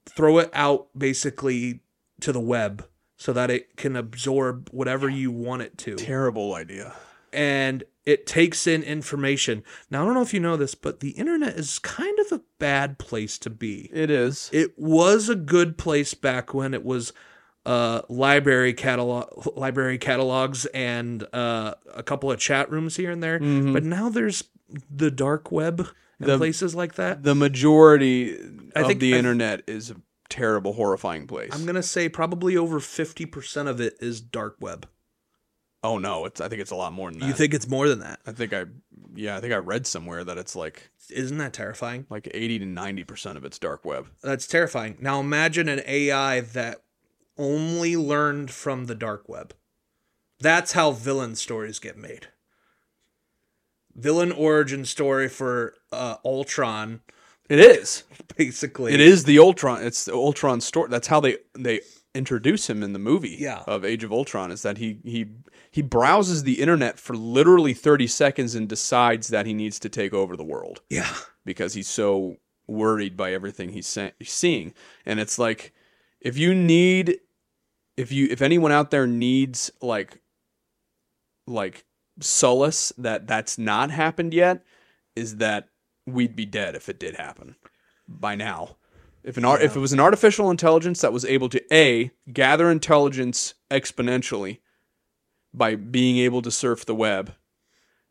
throw it out basically to the web so that it can absorb whatever you want it to Terrible idea. and it takes in information. Now I don't know if you know this, but the internet is kind of a bad place to be. It is. It was a good place back when it was uh, library catalog, library catalogs, and uh, a couple of chat rooms here and there. Mhm. But now there's the dark web and The- places like that. the majority I of think- the I- internet is a terrible, horrifying place. I'm gonna say probably over fifty percent of it is dark web. oh no, it's. I think it's a lot more than that. You think it's more than that? I think I, yeah, I think I read somewhere that it's like Isn't that terrifying? like eighty to ninety percent of it's dark web. That's terrifying. Now imagine an AI that only learned from the dark web. That's how villain stories get made. Villain origin story for uh, Ultron, It is. *laughs* basically. It is the Ultron. It's the Ultron story. That's how they they introduce him in the movie. Yeah. Of Age of Ultron is that he he he browses the internet for literally thirty seconds and decides that he needs to take over the world. Yeah. because he's so worried by everything he's sa- seeing. And it's like if you need if you if anyone out there needs like like solace that that's not happened yet is that we'd be dead if it did happen by now. If an art, if it was an artificial intelligence that was able to a gather intelligence exponentially by being able to surf the web,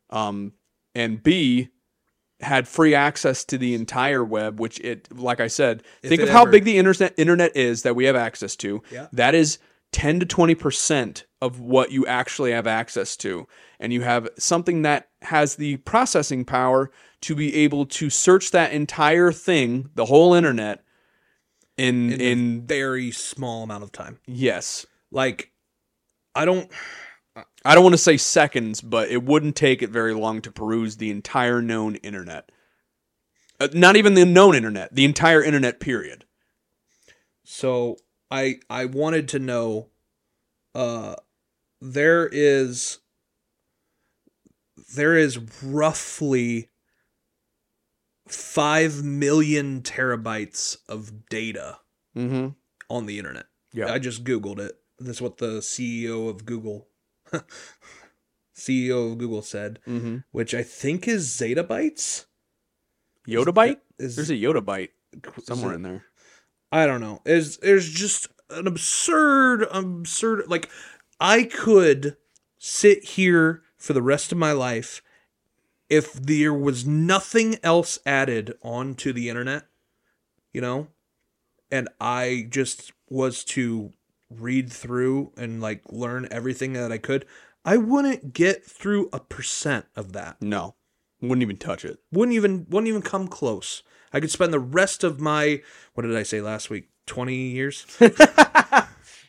um, and b had free access to the entire web, which it, like I said, If think of how big the internet internet is that we have access to. Yeah. That is ten to twenty percent of what you actually have access to, and you have something that has the processing power to be able to search that entire thing, the whole internet, in In, in, a very small amount of time. yes. Like, I don't. I don't want to say seconds, but it wouldn't take it very long to peruse the entire known internet. Uh, not even the known internet, the entire internet period. So I I wanted to know. Uh, there is. There is roughly five million terabytes of data Mm-hmm. on the internet. Yeah. I just Googled it. That's what the CEO of Google *laughs* CEO of Google said, Mm-hmm. which I think is zettabytes. Yoda byte? Is, There's a Yoda byte somewhere in there. I don't know. Is there's just an absurd, absurd like I could sit here for the rest of my life if there was nothing else added onto the internet, you know, and I just was to read through and like learn everything that I could, I wouldn't get through a percent of that. No, wouldn't even touch it. Wouldn't even wouldn't even come close. I could spend the rest of my what did I say last week? 20 years? *laughs*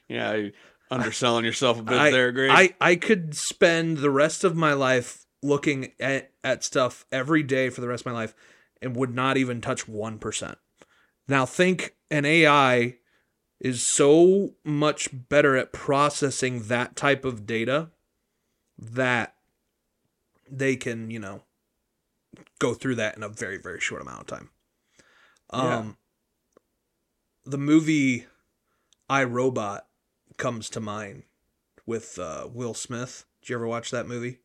Yeah, underselling yourself a bit I, there, Greg. I, I could spend the rest of my life looking at, at stuff every day for the rest of my life and would not even touch 1%. Now, think an AI is so much better at processing that type of data that they can, you know, go through that in a very, very short amount of time. Yeah. Um, the movie I Robot comes to mind with uh, Will Smith. Did you ever watch that movie?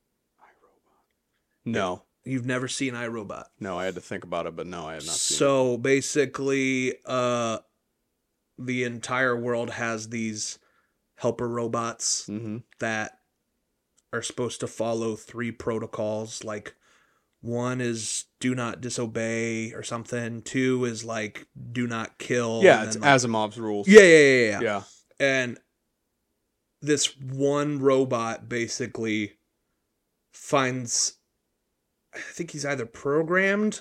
no, You've never seen I Robot. no, I had to think about it, but no, I have not seen it. So basically, uh, the entire world has these helper robots Mm-hmm. that are supposed to follow three protocols. Like one is do not disobey or something. Two is like do not kill. Yeah, it's like- Asimov's rules. yeah, yeah, yeah, yeah. yeah. and this one robot basically finds i think he's either programmed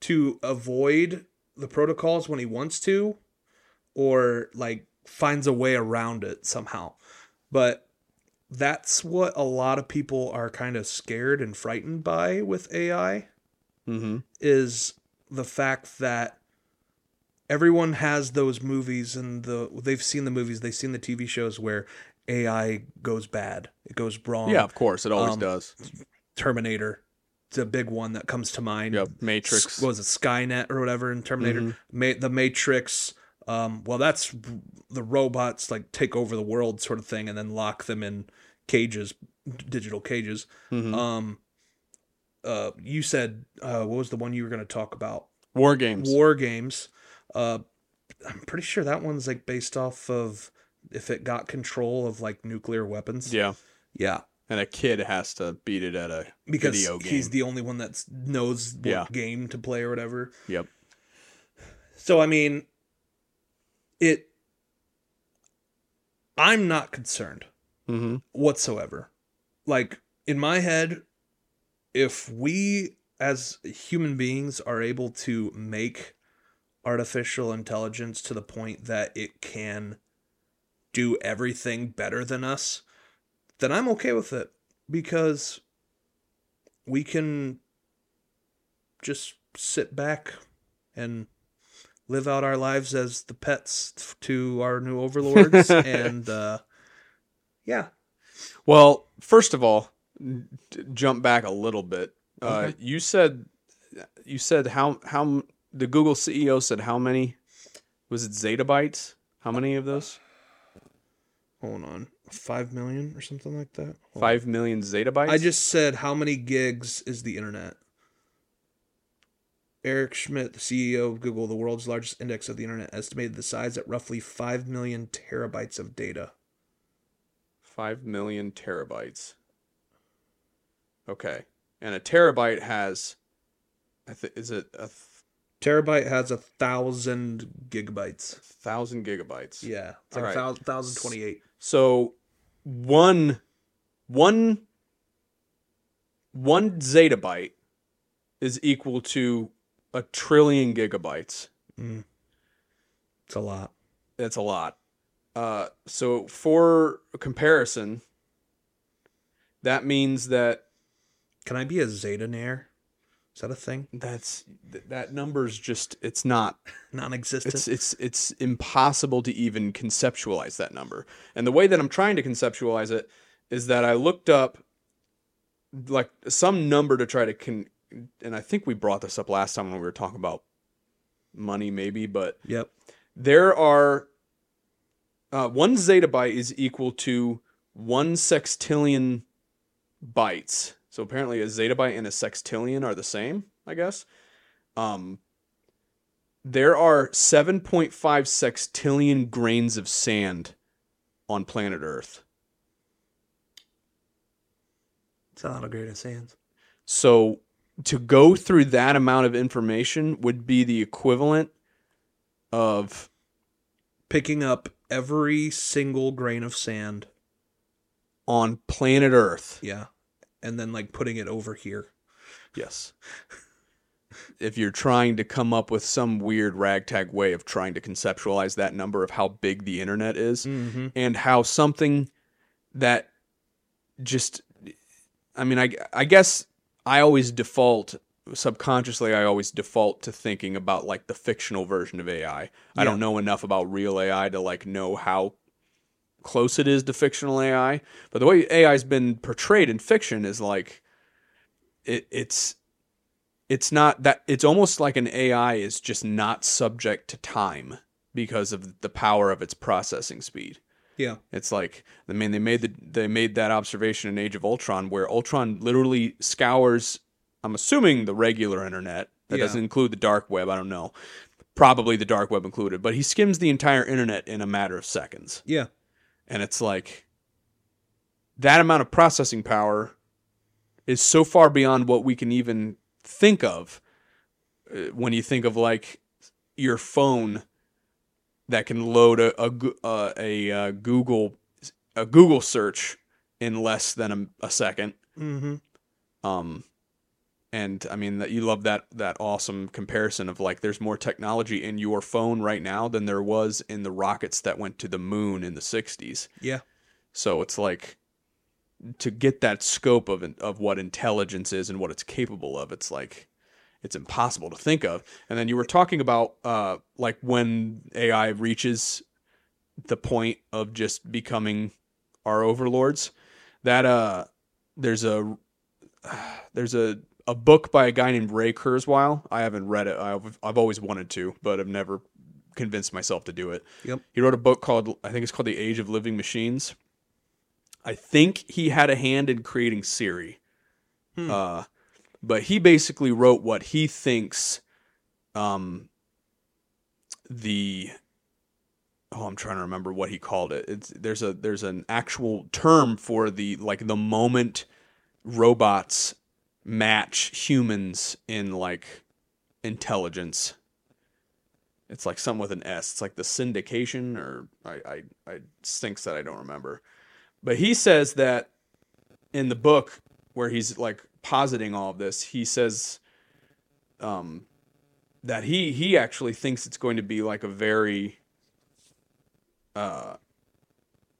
to avoid the protocols when he wants to or like finds a way around it somehow but that's what a lot of people are kind of scared and frightened by with ai Mm-hmm. is the fact that everyone has those movies and the they've seen the movies, they've seen the TV shows where AI goes bad, it goes wrong. Yeah, of course, it always Um, does. Terminator, it's a big one that comes to mind. Yep, Matrix. What was it, Skynet or whatever in Terminator? Mhm. Ma- the Matrix. Um, well, that's the robots like take over the world sort of thing, and then lock them in cages, digital cages. Mhm. Um, uh, you said uh, what was the one you were going to talk about? War games. War games. Uh, I'm pretty sure that one's like based off of if it got control of like nuclear weapons. Yeah, Yeah. and a kid has to beat it at a Because video game. he's the only one that knows what Yeah. game to play or whatever. Yep. So I mean, it. I'm not concerned Mm-hmm. whatsoever. Like in my head, if we as human beings are able to make artificial intelligence to the point that it can do everything better than us, then I'm okay with it because we can just sit back and live out our lives as the pets to our new *laughs* overlords and uh yeah Well, first of all, jump back a little bit. Uh, you said you said how how the Google CEO said how many was it zettabytes? How many of those? hold on 5 million or something like that Hold on. Five million zettabytes. i just said how many gigs is the internet eric schmidt the ceo of google the world's largest index of the internet estimated the size at roughly 5 million terabytes of data five million terabytes. Okay, and a terabyte has, I think, is it a th- terabyte has a thousand gigabytes thousand gigabytes? yeah it's All like right. a thousand, 1028 So one one one zettabyte is equal to a trillion gigabytes. mm. it's a lot That's a lot. Uh, so for comparison, that means that can i be a zetaneer is that a thing? That's th- that number's just it's not *laughs* non-existent? It's it's it's impossible to even conceptualize that number. And the way that I'm trying to conceptualize it is that I looked up like some number to try to con and I think we brought this up last time when we were talking about money maybe, but yep. there are uh, one zettabyte is equal to one sextillion bytes. So apparently, a zettabyte and a sextillion are the same. I guess. Um, there are 7.5 sextillion grains of sand on planet Earth. it's a lot of grains of sand. So to go through that amount of information would be the equivalent of picking up every single grain of sand on planet Earth. Yeah. And then like putting it over here. Yes. if you're trying to come up with some weird ragtag way of trying to conceptualize that number of how big the internet is Mm-hmm. and how something that just I mean I I guess I always default subconsciously I always default to thinking about like the fictional version of AI. I don't know enough about real AI to like know how close it is to fictional AI, but the way AI's been portrayed in fiction is like it, it's it's not that it's almost like an AI is just not subject to time because of the power of its processing speed. Yeah. It's like I mean they made the they made that observation in Age of Ultron where Ultron literally scours I'm assuming the regular internet. That Yeah. doesn't include the dark web, I don't know. Probably the dark web included, but he skims the entire internet in a matter of seconds. Yeah. And it's like that amount of processing power is so far beyond what we can even think of uh, when you think of like your phone that can load a a, uh, a uh, Google a Google search in less than a, a second. Mm-hmm. Um, and I mean that you love that that awesome comparison of like there's more technology in your phone right now than there was in the rockets that went to the moon in the 60s. Yeah. So it's like to get that scope of of what intelligence is and what it's capable of. It's like it's impossible to think of. And then you were talking about uh, like when AI reaches the point of just becoming our overlords. That uh, there's a *sighs* there's a a book by a guy named Ray Kurzweil. I haven't read it. I've I've always wanted to, but I've never convinced myself to do it. Yep. He wrote a book called I think it's called The Age of Living Machines. I think he had a hand in creating Siri. Hmm. Uh, but he basically wrote what he thinks um the oh I'm trying to remember what he called it. It's there's a there's an actual term for the like the moment robots match humans in like intelligence. It's like something with an S. It's like the syndication or I I I stinks that I don't remember. But he says that in the book where he's like positing all of this, he says um that he he actually thinks it's going to be like a very uh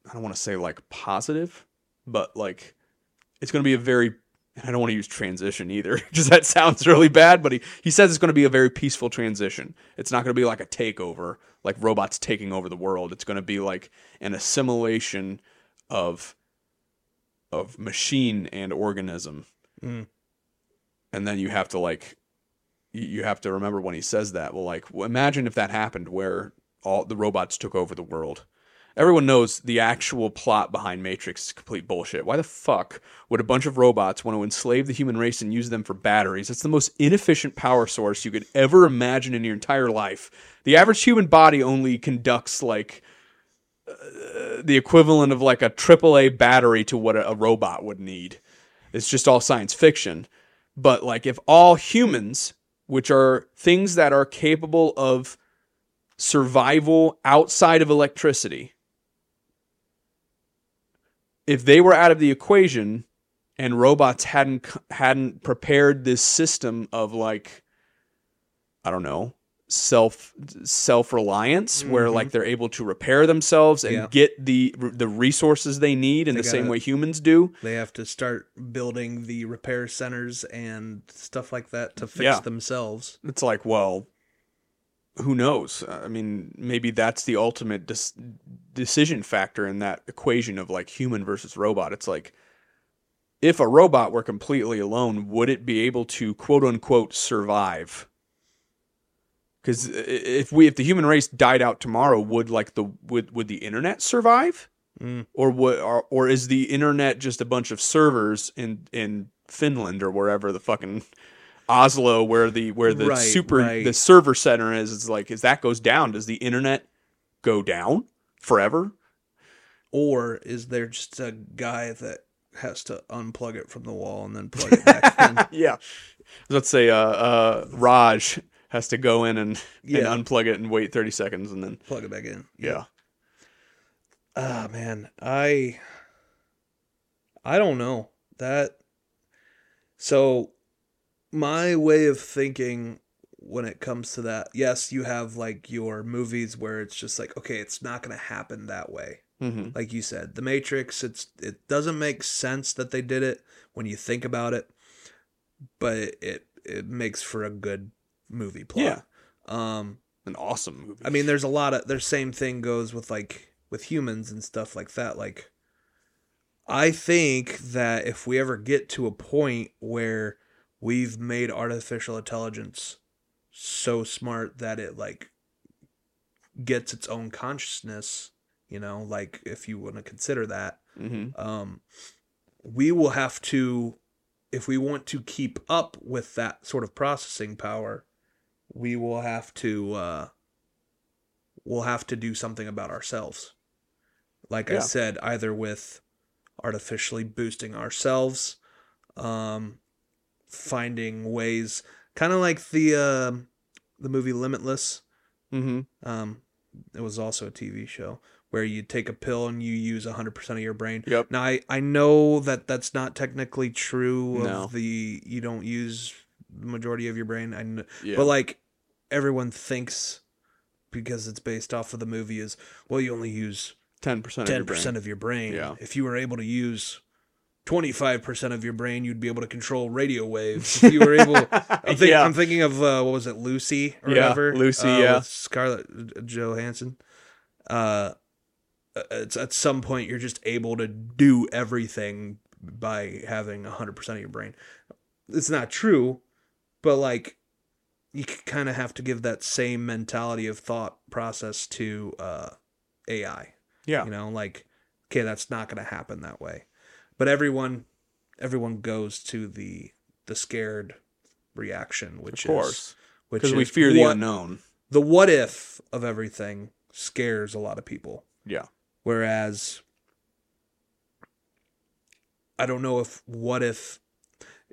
I don't want to say like positive, but like it's going to be a very I don't want to use transition either *laughs* because that sounds really bad, but he, he says it's going to be a very peaceful transition. It's not going to be like a takeover, like robots taking over the world. It's going to be like an assimilation of of machine and organism. Mm. And then you have to like you- you have to remember when he says that. Well, like well, imagine if that happened where all the robots took over the world. Everyone knows the actual plot behind Matrix is complete bullshit. Why the fuck would a bunch of robots want to enslave the human race and use them for batteries? It's the most inefficient power source you could ever imagine in your entire life. The average human body only conducts like uh, the equivalent of like a AAA battery to what a, a robot would need. It's just all science fiction. But like if all humans, which are things that are capable of survival outside of electricity, if they were out of the equation and robots hadn't hadn't prepared this system of like I don't know, self self reliance where Mhm. like they're able to repair themselves and Yeah. get the the resources they need in They the same gotta- way humans do. They have to start building the repair centers and stuff like that to fix Yeah. themselves. It's like, well, who knows? I mean, maybe that's the ultimate dis- decision factor in that equation of like human versus robot. It's like if a robot were completely alone, would it be able to quote unquote survive? Because if we if the human race died out tomorrow, would like the would would the internet survive? Mm. or what or, or is the internet just a bunch of servers in in Finland or wherever the fucking Oslo where the where the Right, super right. the server center is it's like as that goes down does the internet go down forever Or is there just a guy that has to unplug it from the wall and then plug it back in? *laughs* yeah let's say uh uh Raj has to go in and, Yeah. and unplug it and wait 30 seconds and then Plug it back in. yeah Ah man, I I don't know. That so my way of thinking when it comes to that, yes, you have like your movies where it's just like, okay, it's not gonna happen that way. mm-hmm. Like you said, The Matrix, it's it doesn't make sense that they did it when you think about it, but it it, makes for a good movie plot. Yeah. Um an awesome movie I mean, there's a lot of their same thing goes with like with humans and stuff like that. Like, I think that if we ever get to a point where we've made artificial intelligence so smart that it like gets its own consciousness, you know, like if you want to consider that, mm-hmm. um, we will have to, if we want to keep up with that sort of processing power, we will have to, uh, we'll have to do something about ourselves. Like I said, either with artificially boosting ourselves, um, finding ways, kind of like the uh, the movie Limitless. Mm-hmm. Um, it was also a TV show where you take a pill and you use 100% of your brain. Yep. Now, I, I know that that's not technically true of No. the you don't use the majority of your brain. I kn- Yeah. But like everyone thinks because it's based off of the movie is well you only use 10% of your 10% brain. of your brain. Yeah. If you were able to use 25% of your brain you'd be able to control radio waves if you were able I'm, *laughs* think, Yeah. I'm thinking of uh, what was it lucy or Yeah, whatever Lucy, uh, yeah. scarlett johansson uh it's at some point you're just able to do everything by having 100% of your brain it's not true but like you kind of have to give that same mentality of thought process to uh ai Yeah. you know like okay that's not going to happen that way but everyone everyone goes to the the scared reaction which Of course. is which Because we fear the unknown. the what if of everything scares a lot of people Yeah. whereas i don't know if what if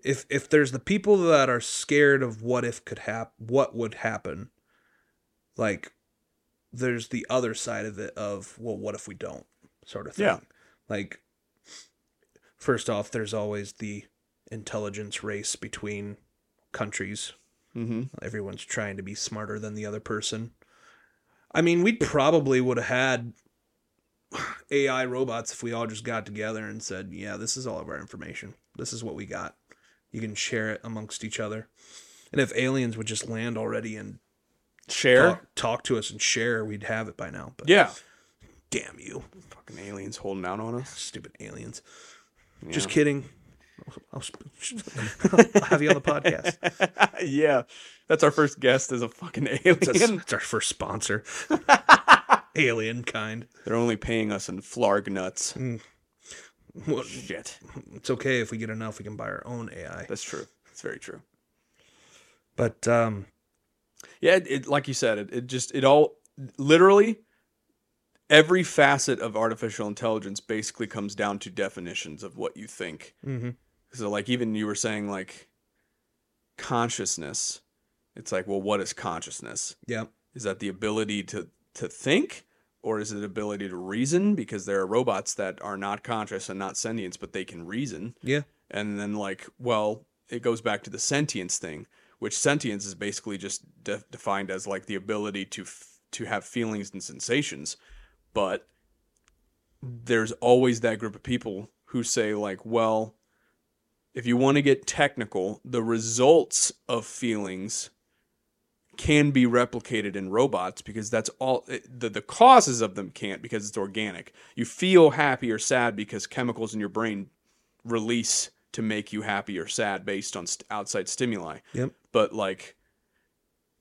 if if there's the people that are scared of what if could hap what would happen like there's the other side of it of well what if we don't sort of thing Yeah. like first off there's always the intelligence race between countries Mm-hmm. everyone's trying to be smarter than the other person. I mean, we probably would have had AI robots if we all just got together and said, "Yeah, this is all of our information. This is what we got. You can share it amongst each other." And if aliens would just land already and Share. talk, talk to us and share, we'd have it by now. But Yeah. damn you, Fucking aliens holding out on us. stupid aliens. Yeah. Just kidding. I'll, have you on the podcast. *laughs* yeah. That's our first guest as a fucking alien. That's, that's our first sponsor. *laughs* Alien kind. They're only paying us in flarg nuts. Well, Shit. it's okay if we get enough. We can buy our own AI. That's true. That's very true. But um, Yeah, it, it like you said, it, it just it all literally every facet of artificial intelligence basically comes down to definitions of what you think. mhm. So like even you were saying like consciousness. It's like, well, what is consciousness? yeah, Is that the ability to to think or is it ability to reason because there are robots that are not conscious and not sentient but they can reason? yeah, And then, like, well, it goes back to the sentience thing, which sentience is basically just de- defined as like the ability to f- to have feelings and sensations. But there's always that group of people who say like, well, if you want to get technical, the results of feelings can be replicated in robots because that's all it- the the causes of them can't because it's organic. You feel happy or sad because chemicals in your brain release to make you happy or sad based on st- outside stimuli. Yep. But like,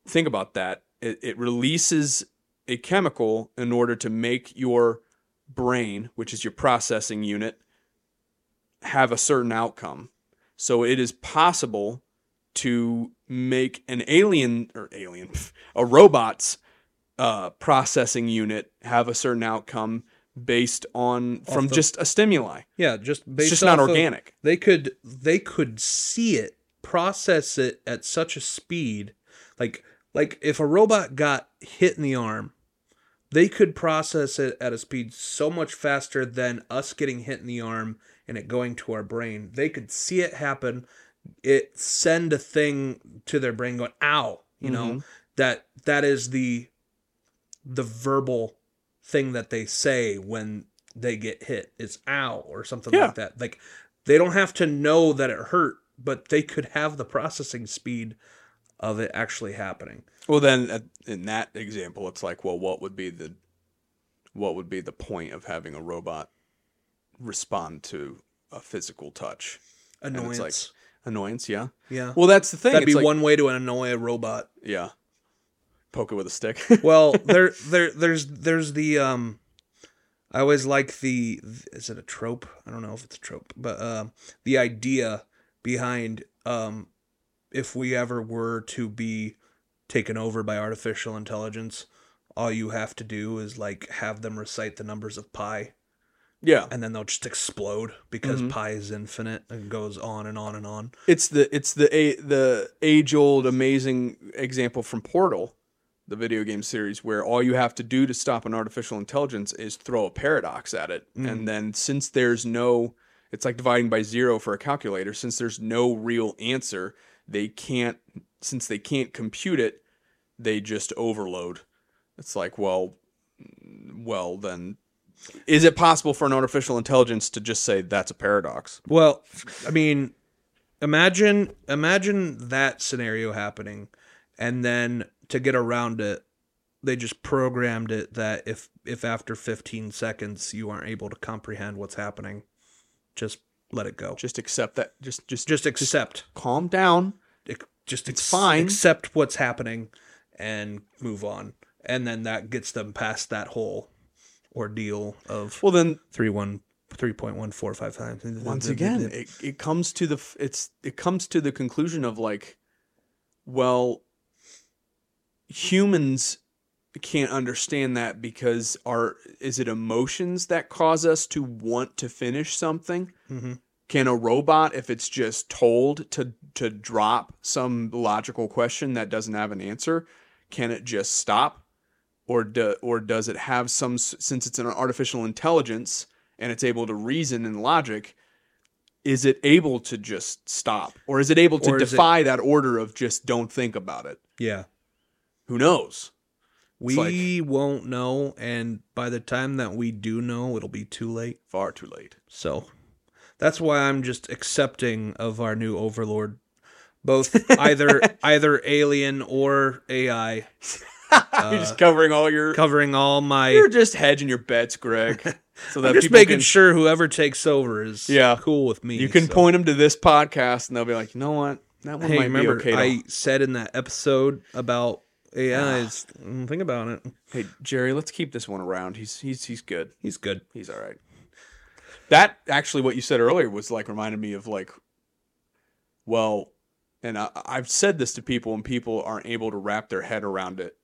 think about that. It, it releases a chemical in order to make your brain, which is your processing unit, have a certain outcome. So it is possible to make an alien or alien, *laughs* a robot's uh, processing unit have a certain outcome based on from the- just a stimuli. yeah. Just based it's just not off of- organic. they could they could see it, process it at such a speed, like like if a robot got hit in the arm, they could process it at a speed so much faster than us getting hit in the arm and it going to our brain. They could see it happen, it send a thing to their brain going, ow, you know, mm-hmm. that that is the the verbal thing that they say when they get hit It's ow or something Yeah. like that. Like they don't have to know that it hurt, but they could have the processing speed of it actually happening. Well, then uh, in that example, it's like, well, what would be the what would be the point of having a robot respond to a physical touch? Annoyance. it's like annoyance, yeah. yeah. Well, that's the thing. That'd be like- one way to annoy a robot. Yeah. Poke it with a stick. *laughs* Well, there there there's there's the um I always like the is it a trope? I don't know if it's a trope, but um the idea behind um if we ever were to be taken over by artificial intelligence, all you have to do is like have them recite the numbers of pi yeah. and then they'll just explode because Mhm. pi is infinite and goes on and on and on. It's the it's the a, the age old amazing example from Portal, the video game series, where all you have to do to stop an artificial intelligence is throw a paradox at it, and then since there's no, it's like dividing by zero for a calculator. Since there's no real answer, they can't. Since they can't compute it, they just overload. It's like well, well then Is it possible for an artificial intelligence to just say that's a paradox? Well, I mean, imagine imagine that scenario happening, and then to get around it, they just programmed it that if if after 15 seconds you aren't able to comprehend what's happening, just let it go. Just accept that. Just just Just accept. calm down. Ac- Just It's ex- fine. Accept what's happening, and move on. And then that gets them past that whole ordeal of Well, then three one three point one four five times. once again, it, it comes to the it's it comes to the conclusion of like, well, humans can't understand that because our is it emotions that cause us to want to finish something? Mhm. Can a robot, if it's just told to to drop some logical question that doesn't have an answer, can it just stop? Or do, or does it have some since it's an artificial intelligence and it's able to reason and logic? Is it able to just stop, or is it able to is it- defy that order of just don't think about it? yeah. Who knows? We won't know, and by the time that we do know, it'll be too late. Far too late. So that's why I'm just accepting of our new overlord, both *laughs* either either alien or AI, *laughs* You're just uh, covering all your. covering all my. You're just hedging your bets, Greg. *laughs* So that I'm just making can, sure whoever takes over is Yeah. cool with me. you can so. point them to this podcast, and they'll be like, you know what, that one Hey, might remember be okay. I said in that episode about AIs. mm, think about it. hey, Jerry, let's keep this one around. He's he's he's good. He's good. He's all right. That actually, what you said earlier was like reminded me of like, well, and I, I've said this to people, and people aren't able to wrap their head around it.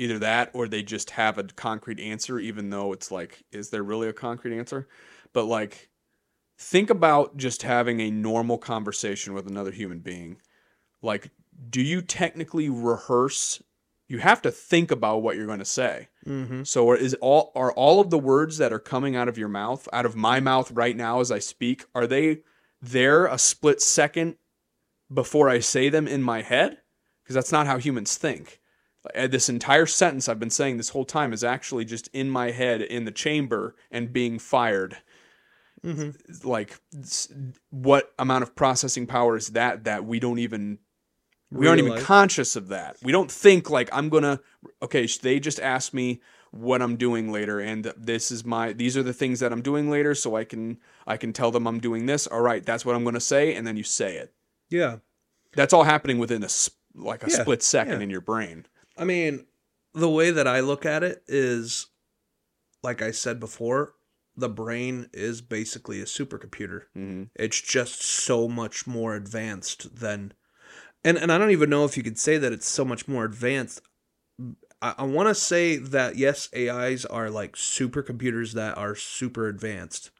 Either that, or they just have a concrete answer, even though it's like, is there really a concrete answer? But like, think about just having a normal conversation with another human being. Like, do you technically rehearse? You have to think about what you're going to say. Mm-hmm. So are- is all are all of the words that are coming out of your mouth, out of my mouth right now as I speak, are they there a split second before I say them in my head? Because that's not how humans think. Uh, This entire sentence I've been saying this whole time is actually just in my head in the chamber and being fired. Mm-hmm. Like, what amount of processing power is that that we don't even we aren't even Realize. conscious of that. We don't think like I'm gonna. Okay, they just asked me what I'm doing later, and this is my. These are the things that I'm doing later, so I can I can tell them I'm doing this. All right, that's what I'm gonna say, and then you say it. Yeah. That's all happening within a like a Yeah, split second yeah. in your brain. I mean, the way that I look at it is, like I said before, the brain is basically a supercomputer. hmm It's just so much more advanced than, and and I don't even know if you could say that it's so much more advanced. I, I want to say that yes, AIs are like supercomputers that are super advanced,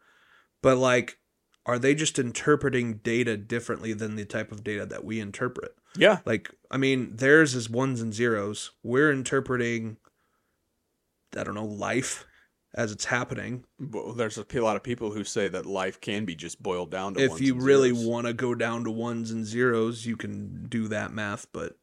but like, are they just interpreting data differently than the type of data that we interpret? Yeah, Like, I mean, theirs is ones and zeros. We're interpreting, I don't know, life as it's happening. Well, there's a lot of people who say that life can be just boiled down to. if you really want to go down to ones and zeros, you can do that math, but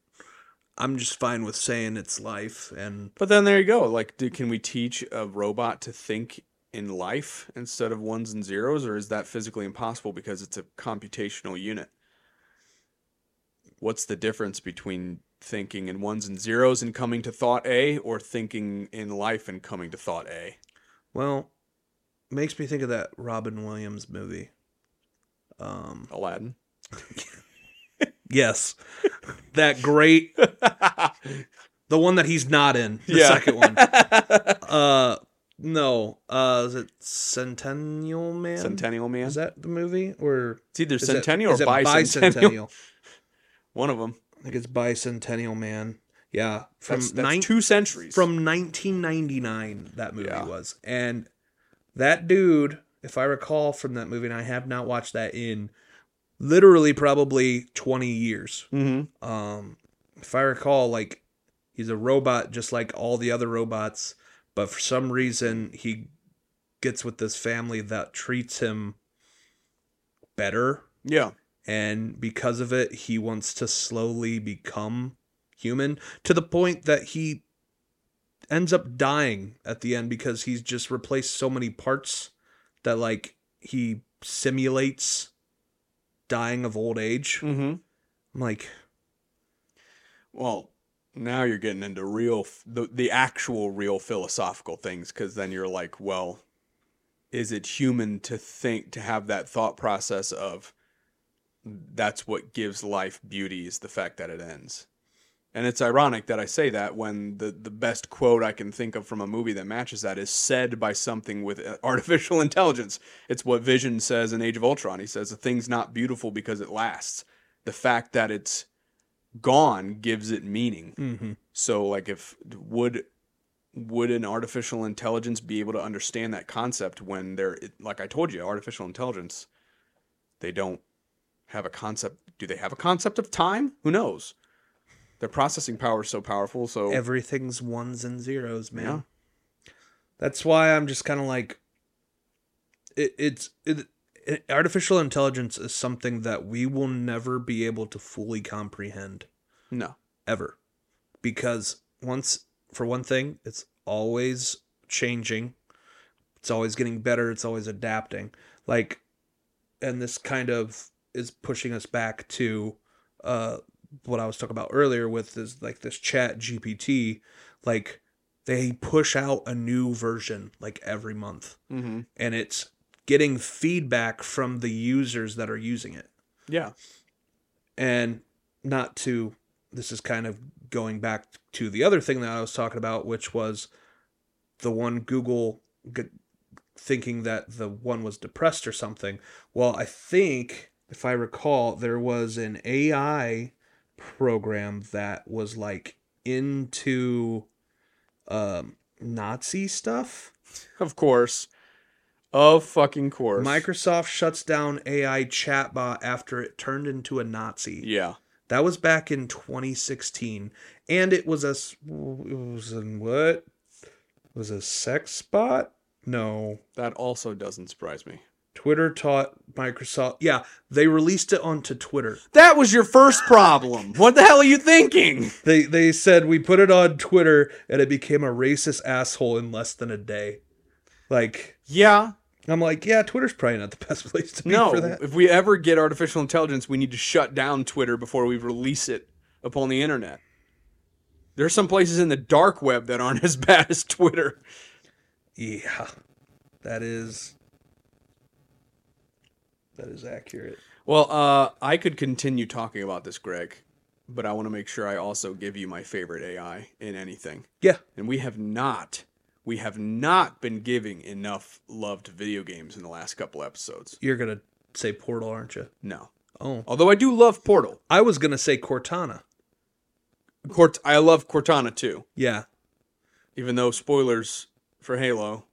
I'm just fine with saying it's life. And But then there you go. Like, do, can we teach a robot to think in life instead of ones and zeros, or is that physically impossible because it's a computational unit? What's the difference between thinking in ones and zeros and coming to thought A, or thinking in life and coming to thought A? Well, makes me think of that Robin Williams movie. Um, *laughs* Aladdin. yes, that great, *laughs* the one that he's not in, the Yeah. second one. *laughs* Uh, no. Uh, is it Centennial Man? Centennial Man. Is that the movie or it's either it- centennial or bicentennial. bicentennial? One of them. I think it's Bicentennial Man. Yeah, from That's, that's nine- two centuries. from 1999 that movie Yeah. was, and that dude, if I recall from that movie, and I have not watched that in literally probably 20 years. mm-hmm. Um, if I recall, like he's a robot just like all the other robots, but for some reason he gets with this family that treats him better, Yeah. and because of it, he wants to slowly become human to the point that he ends up dying at the end because he's just replaced so many parts that like he simulates dying of old age. Mm-hmm. I'm like, Well, now you're getting into real the the actual real philosophical things because then you're like, well, is it human to think to have that thought process of that's what gives life beauty is the fact that it ends. And it's ironic that I say that when the, the best quote I can think of from a movie that matches that is said by something with *laughs* artificial intelligence. It's what Vision says in Age of Ultron. He says, A thing's not beautiful because it lasts. The fact that it's gone gives it meaning. mm-hmm. So like if would would an artificial intelligence be able to understand that concept when they're like I told you artificial intelligence they don't have a concept do they have a concept of time who knows their processing power is so powerful so everything's ones and zeros, man. Yeah. That's why I'm just kind of like, it, it's it, it, artificial intelligence is something that we will never be able to fully comprehend no ever, because once for one thing, it's always changing. It's always getting better. It's always adapting. Like, and this kind of is pushing us back to uh, what I was talking about earlier with this like this ChatGPT. Like, they push out a new version like every month, mm-hmm. and it's getting feedback from the users that are using it yeah and not to this is kind of going back to the other thing that I was talking about which was the one Google g- thinking that the one was depressed or something well I think if I recall there was an AI program that was like into um Nazi stuff of course of fucking course Microsoft shuts down AI chatbot after it turned into a Nazi yeah That was back in 2016, and it was a it was in what? It was a sex spot? No. that also doesn't surprise me Twitter taught Microsoft. Yeah, they released it onto Twitter. that was your first problem what the hell are you thinking They they said we put it on Twitter and it became a racist asshole in less than a day. Like yeah I'm like, yeah, Twitter's probably not the best *laughs* place to be No, for that. if we ever get artificial intelligence, we need to shut down Twitter before we release it upon the internet. There are some places in the dark web that aren't *laughs* as bad as Twitter. Yeah, that is that is accurate. Well, uh, I could continue talking about this, Greg, but I want to make sure I also give you my favorite AI in anything. Yeah, And we have not, we have not been giving enough love to video games in the last couple episodes. you're gonna say Portal, aren't you? No. Oh, Although I do love Portal. I was gonna say Cortana. Cort- I love Cortana too. Yeah, even though spoilers for Halo,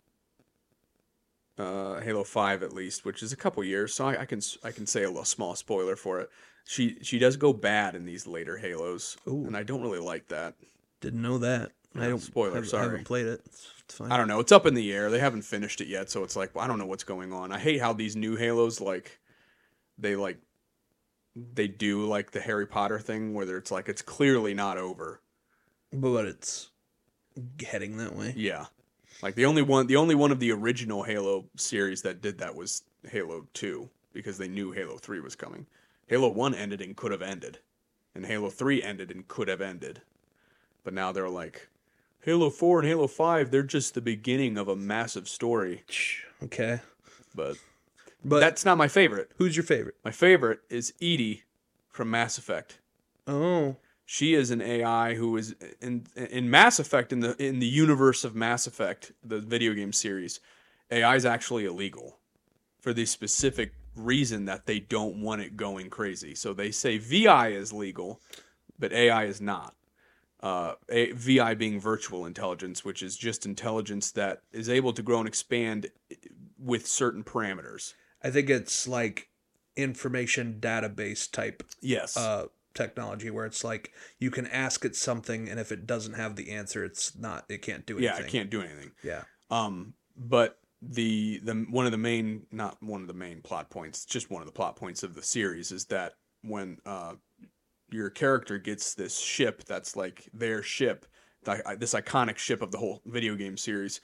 uh, Halo Five at least, which is a couple years, so I, I can I can say a little small spoiler for it. She she does go bad in these later Halos, Ooh. and I don't really like that. didn't know that. I don't spoiler, haven't- sorry. haven't played it. It's, it's fine. I don't know. It's up in the air. They haven't finished it yet, so it's like I don't know what's going on. I hate how these new Halos like they like they do like the Harry Potter thing where it's like it's clearly not over. but it's heading that way. Yeah. Like the only one the only one of the original Halo series that did that was Halo 2 because they knew Halo 3 was coming. Halo 1 ended and could have ended. And Halo 3 ended and could have ended. But now they're like Halo 4 and Halo 5, they're just the beginning of a massive story. Okay, But but that's not my favorite. who's your favorite? My favorite is EDI from Mass Effect. Oh, She is an AI who is in in Mass Effect in the in the universe of Mass Effect, the video game series. AI is actually illegal for the specific reason that they don't want it going crazy. So they say VI is legal, but AI is not. Uh, a, VI being virtual intelligence, which is just intelligence that is able to grow and expand with certain parameters. I think it's like information database type Yes. uh technology where it's like you can ask it something and if it doesn't have the answer it's not it can't do anything. yeah, it can't do anything. Yeah. Um, but the the one of the main not one of the main plot points, just one of the plot points of the series is that when uh your character gets this ship that's like their ship, the, this iconic ship of the whole video game series.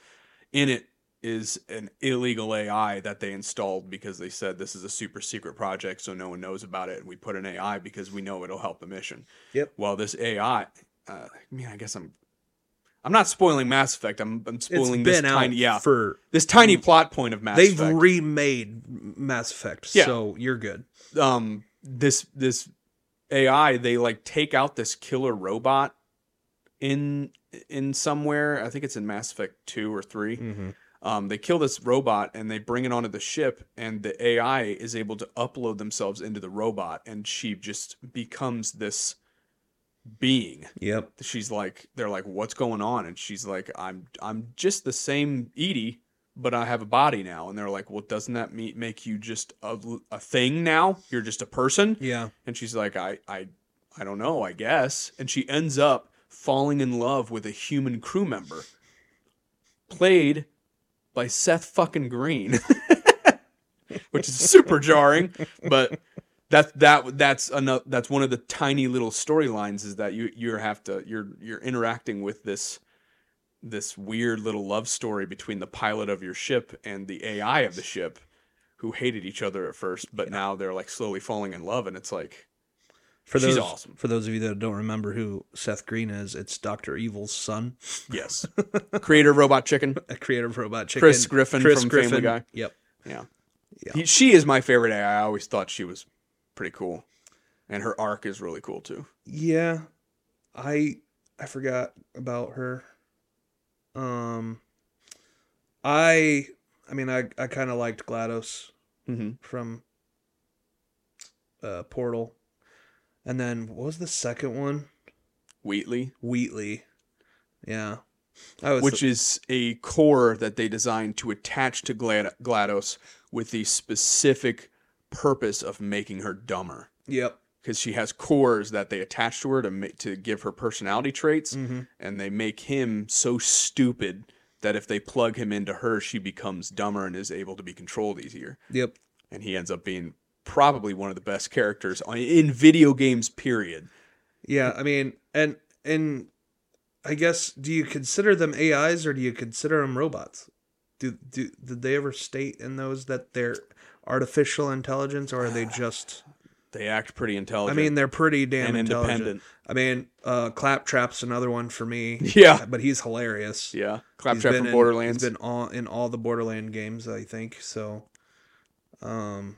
In it is an illegal AI that they installed because they said this is a super secret project, so no one knows about it, and we put an AI because we know it'll help the mission. Yep. Well, this AI, uh, I mean, I guess I'm. I'm not spoiling Mass Effect. I'm, I'm spoiling this out tiny, yeah, for this tiny plot point of Mass Effect. they've Effect. remade Mass Effect, Yeah. so you're good. um this this AI they like take out this killer robot in in somewhere. I think it's in Mass Effect 2 or 3. Mm-hmm. Um they kill this robot and they bring it onto the ship and the AI is able to upload themselves into the robot and she just becomes this being. Yep. She's like they're like what's going on and she's like I'm I'm just the same EDI but I have a body now and they're like well doesn't that make you just a, a thing now? You're just a person? Yeah. And she's like, I, I, I don't know, I guess. And she ends up falling in love with a human crew member, played by Seth fucking Green, *laughs* which is super jarring. But that that that's another that's one of the tiny little storylines is that you you have to you're you're interacting with this this weird little love story between the pilot of your ship and the AI of the ship who hated each other at first, but now they're like slowly falling in love, and it's like, For She's those, awesome. For those of you that don't remember who Seth Green is, it's Doctor Evil's son, yes, *laughs* creator of Robot Chicken, a creator of robot chicken. Chris Griffin from Family Guy. Yep. yeah, Yeah. He, she is my favorite AI. I always thought she was pretty cool, and her arc is really cool too. Yeah, I I forgot about her. Um, I I mean I I kind of liked GLaDOS Mm-hmm. from uh Portal, and then what was the second one? Wheatley, Wheatley. Yeah, which is a core that they designed to attach to Glad- GLaDOS with the specific purpose of making her dumber. yep. Because she has cores that they attach to her to make, to give her personality traits, Mm-hmm. and they make him so stupid that if they plug him into her, she becomes dumber and is able to be controlled easier. Yep. And he ends up being probably one of the best characters on, in video games. Period. Yeah, I mean, and and I guess do you consider them AIs or do you consider them robots? Do do did they ever state in those that they're artificial intelligence or are they just? They act pretty intelligent. I mean, they're pretty damn independent. I mean, uh, Claptrap's another one for me. Yeah. but he's hilarious. Yeah, Claptrap from in- Borderlands. He's been all in all the Borderland games, I think. So, um,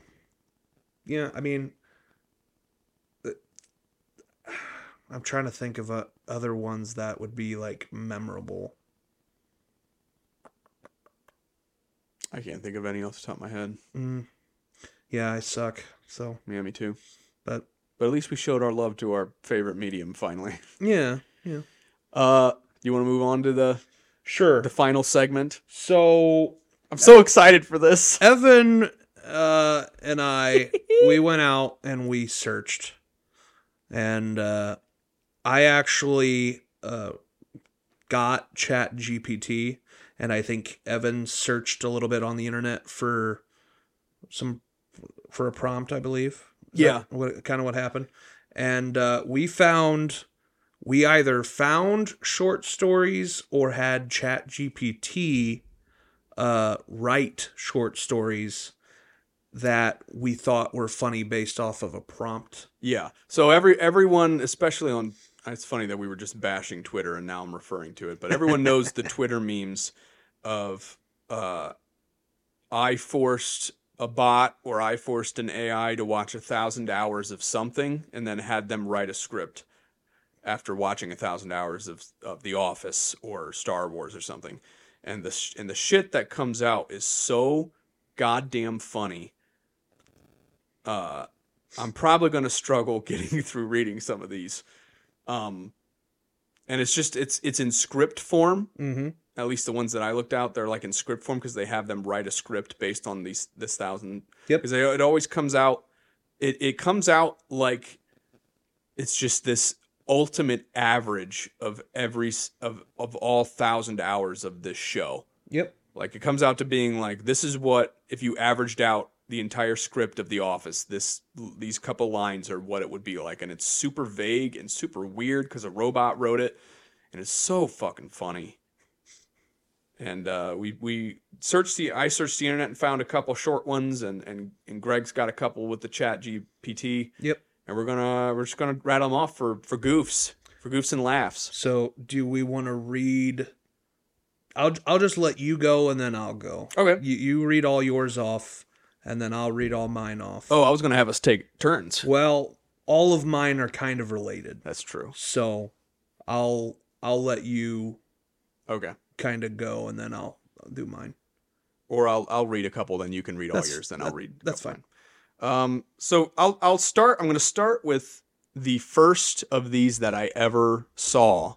yeah, I mean, uh, I'm trying to think of uh, other ones that would be like memorable. I can't think of any off the top of my head. Mm, yeah, I suck. So, Yeah, me too. but But at least we showed our love to our favorite medium finally. *laughs* yeah, yeah, Uh, you want to move on to the sure. the final segment? So I'm so excited for this. *laughs* Evan uh, and I, we *laughs* went out and we searched, and uh, I actually uh, got ChatGPT, and I think Evan searched a little bit on the internet for some for a prompt, I believe. Is Yeah. what kind of what happened, and uh, we found. We either found short stories or had ChatGPT uh, write short stories that we thought were funny based off of a prompt. Yeah. So every everyone, especially on, it's funny that we were just bashing Twitter and now I'm referring to it, but everyone knows the *laughs* Twitter memes of, uh, I forced a bot or I forced an AI to watch a thousand hours of something and then had them write a script after watching a thousand hours of, of The Office or Star Wars or something. And the sh- and the shit that comes out is so goddamn funny. Uh, I'm probably going to struggle *laughs* getting through reading some of these. Um, and it's just it's it's in script form. Mm-hmm. At least the ones that I looked out, they're like in script form because they have them write a script based on these this thousand. Yep. Because it always comes out. It it comes out like it's just this ultimate average of every of of all thousand hours of this show. Yep. Like it comes out to being like this is what if you averaged out the entire script of The Office, this these couple lines are what it would be like, and it's super vague and super weird because a robot wrote it, and it's so fucking funny. And uh, we we searched the I searched the internet and found a couple short ones, and and and Greg's got a couple with the ChatGPT, Yep. and we're gonna we're just gonna rattle them off for for goofs, for goofs and laughs. So, do we want to read? I'll I'll just let you go, and then I'll go. Okay. You you read all yours off, and then I'll read all mine off. Oh, I was gonna have us take turns. Well, all of mine are kind of related, That's true. so I'll I'll let you Okay. kind of go, and then I'll, I'll do mine. Or I'll I'll read a couple, then you can read all yours, then I'll read. that's fine. Um, so I'll I'll start. I'm going to start with the first of these that I ever saw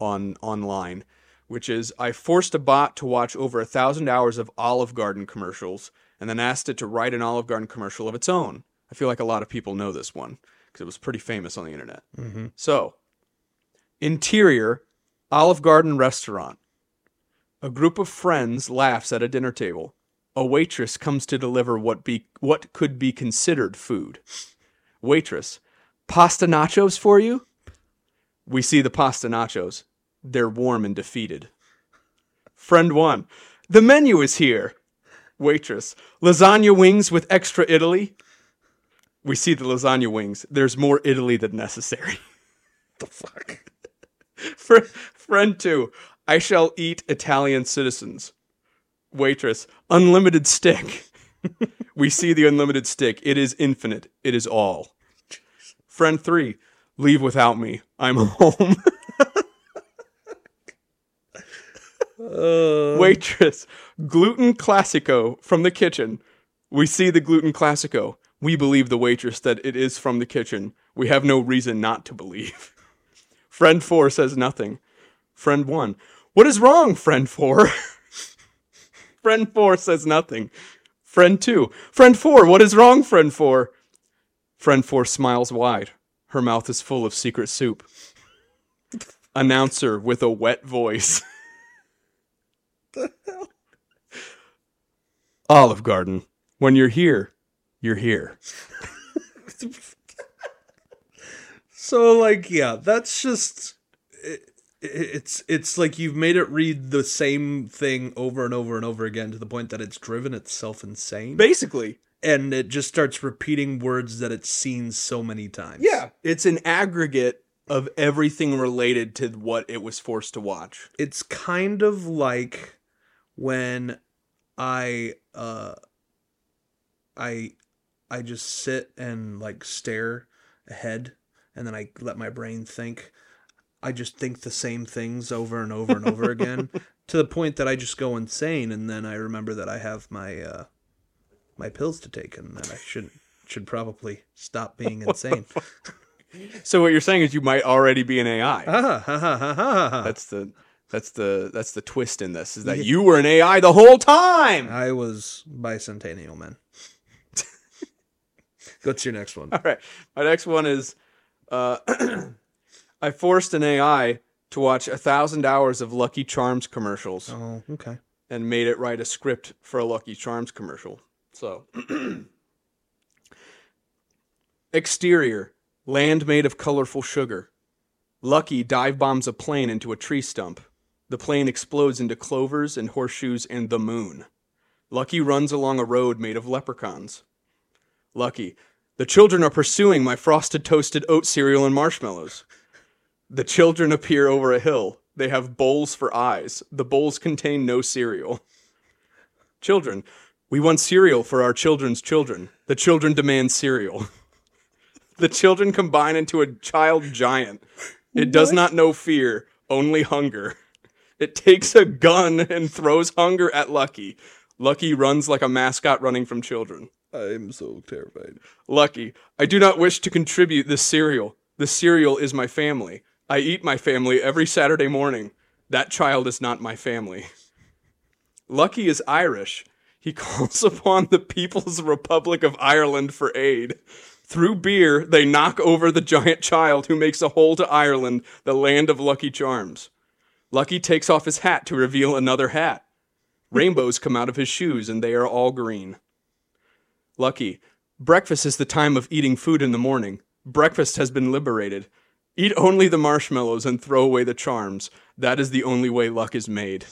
on online, which is I forced a bot to watch over a thousand hours of Olive Garden commercials, and then asked it to write an Olive Garden commercial of its own. I feel like a lot of people know this one because it was pretty famous on the internet. Mm-hmm. So, interior, Olive Garden restaurant. A group of friends laughs at a dinner table. A waitress comes to deliver what be what could be considered food. Waitress, pasta nachos for you? We see the pasta nachos. They're warm and defeated. Friend 1, the menu is here. Waitress, lasagna wings with extra Italy? We see the lasagna wings. There's more Italy than necessary. *laughs* The fuck. Fr- friend two, I shall eat Italian citizens. Waitress, unlimited stick. *laughs* we see the unlimited stick. It is infinite. It is all. Friend three, leave without me. I'm *laughs* home. Uh, Waitress, gluten classico from the kitchen. We see the gluten classico. We believe the waitress that it is from the kitchen. We have no reason not to believe. *laughs* Friend four says nothing. Friend one, what is wrong, friend four? *laughs* friend four says nothing. Friend two, friend four, what is wrong, friend four? Friend four smiles wide. Her mouth is full of secret soup. *laughs* Announcer with a wet voice. Olive Garden. When you're here, you're here. *laughs* So like yeah, that's just it, it's it's like you've made it read the same thing over and over and over again to the point that it's driven itself insane. Basically, and it just starts repeating words that it's seen so many times. yeah, it's an aggregate of everything related to what it was forced to watch. It's kind of like when I uh I I just sit and like stare ahead and then I let my brain think. I just think the same things over and over and over *laughs* again to the point that I just go insane and then I remember that I have my uh my pills to take and that I shouldn't should probably stop being *laughs* insane. So what you're saying is you might already be an AI. *laughs* Ah, ha, ha, ha, ha, ha. That's the that's the that's the twist in this is that you were an AI the whole time. I was bicentennial man. *laughs* What's your next one? All right. My next one is uh, *clears throat* I forced an AI to watch a thousand hours of Lucky Charms commercials Oh, okay. and made it write a script for a Lucky Charms commercial. So, *clears throat* exterior land made of colorful sugar. Lucky dive bombs a plane into a tree stump. The plane explodes into clovers and horseshoes and the moon. Lucky runs along a road made of leprechauns. Lucky, the children are pursuing my frosted toasted oat cereal and marshmallows. The children appear over a hill. They have bowls for eyes. The bowls contain no cereal. Children, we want cereal for our children's children. The children demand cereal. *laughs* the children combine into a child giant. It does not know fear, only hunger. It takes a gun and throws hunger at Lucky. Lucky runs like a mascot running from children. I'm so terrified. Lucky, I do not wish to contribute this cereal. The cereal is my family. I eat my family every Saturday morning. That child is not my family. Lucky is Irish. He *laughs* calls upon the People's Republic of Ireland for aid. Through beer, they knock over the giant child who makes a hole to Ireland, the land of Lucky Charms. Lucky takes off his hat to reveal another hat. Rainbows come out of his shoes, and they are all green. Lucky, breakfast is the time of eating food in the morning. Breakfast has been liberated. Eat only the marshmallows and throw away the charms. That is the only way luck is made.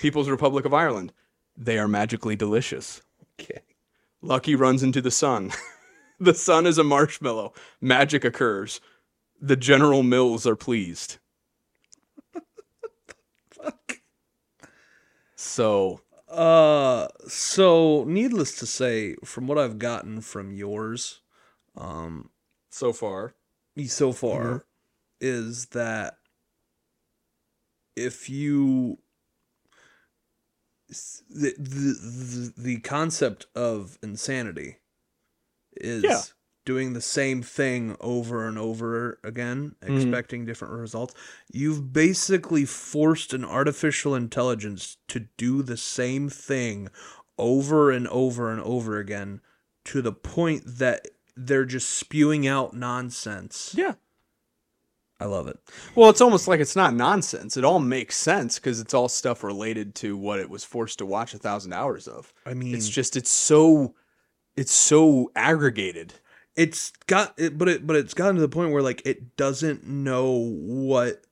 People's Republic of Ireland. They are magically delicious. Okay. Lucky runs into the sun. *laughs* the sun is a marshmallow. Magic occurs. The General Mills are pleased. So, Uh, so needless to say, from what I've gotten from yours, um, so far. so far, is that if you the, the the the concept of insanity is Yeah. Doing the same thing over and over again Mhm. expecting different results you've basically forced an artificial intelligence to do the same thing over and over and over again to the point that they're just spewing out nonsense Yeah. i love it Well, it's almost like it's not nonsense. It all makes sense because it's all stuff related to what it was forced to watch a thousand hours of. i mean It's just it's so it's so aggregated. It's got it but it but it's gotten to the point where like it doesn't know what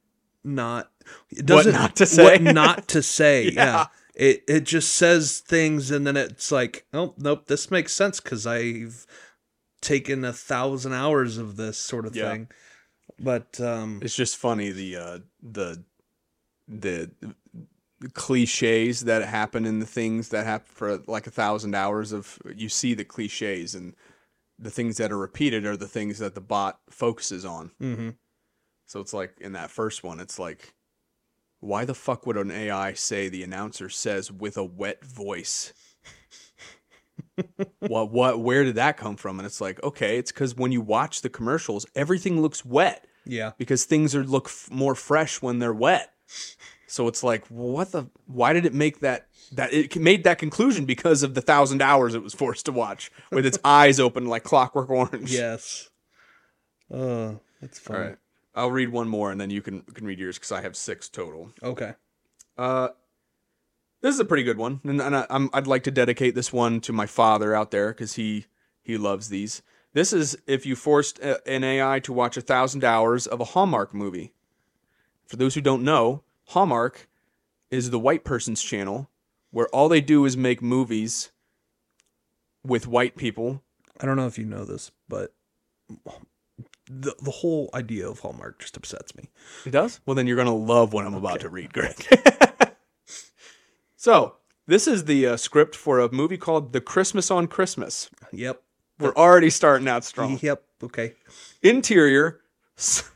not it doesn't not to say. what not to say *laughs* yeah. Yeah. it it just says things and then it's like oh nope this makes sense because i've taken a thousand hours of this sort of Yeah. thing but um It's just funny the uh the the cliches that happen in the things that happen for like a thousand hours of you see the cliches and the things that are repeated are the things that the bot focuses on. mhm. So it's like in that first one, it's like, why the fuck would an AI say the announcer says with a wet voice? *laughs* what what where did that come from? And it's like, okay, it's because when you watch the commercials, everything looks wet yeah because things are look f- more fresh when they're wet. So it's like, what the? Why did it make that? That it made that conclusion because of the thousand hours it was forced to watch with its *laughs* eyes open like Clockwork Orange. yes uh that's All fine right. I'll read one more and then you can can read yours because I have six total. okay Uh, this is a pretty good one, and, and I, I'm, I'd like to dedicate this one to my father out there because he he loves these. This is if you forced a, an AI to watch a thousand hours of a Hallmark movie. For those who don't know, Hallmark is the white person's channel where all they do is make movies with white people. i don't know if you know this but the, the whole idea of hallmark just upsets me It does? Well, then you're going to love what I'm about to read, Greg. *laughs* so, this is the uh, script for a movie called The Christmas on Christmas. yep We're already starting out strong. yep okay Interior. s-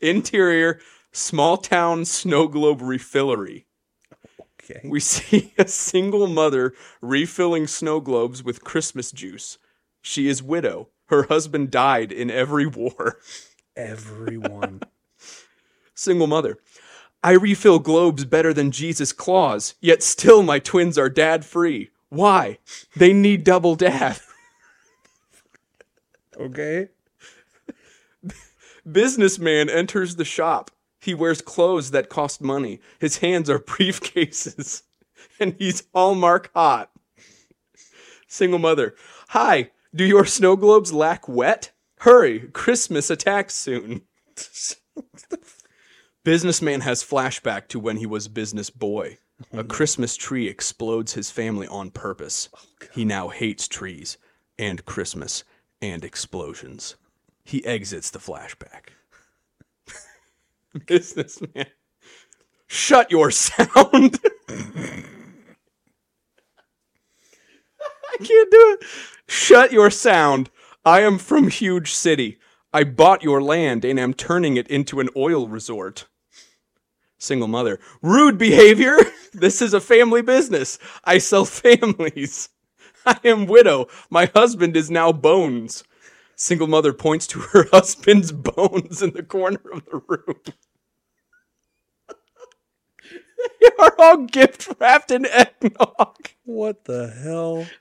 Interior small town snow globe refillery. okay We see a single mother refilling snow globes with Christmas juice. She is widow. Her husband died in every war. everyone *laughs* Single mother. I refill globes better than Jesus' claws, yet still my twins are dad free. Why? They need double dad. *laughs* okay Businessman enters the shop. He wears clothes that cost money. His hands are *laughs* briefcases. *laughs* And he's Hallmark hot. Single mother. Hi, do your snow globes lack wet? Hurry, Christmas attacks soon. *laughs* Businessman has flashback to when he was business boy. A hmm. Christmas tree explodes his family on purpose. Oh, he now hates trees and Christmas and explosions. He exits the flashback. Businessman. Shut your sound. *laughs* I can't do it. Shut your sound. I am from huge city. I bought your land and am turning it into an oil resort. Single mother. Rude behavior. *laughs* This is a family business. I sell *laughs* families. I am widow. My husband is now bones. Single mother points to her *laughs* husband's bones in the corner of the room. *laughs* they are all gift wrapped in eggnog. What the hell? *laughs*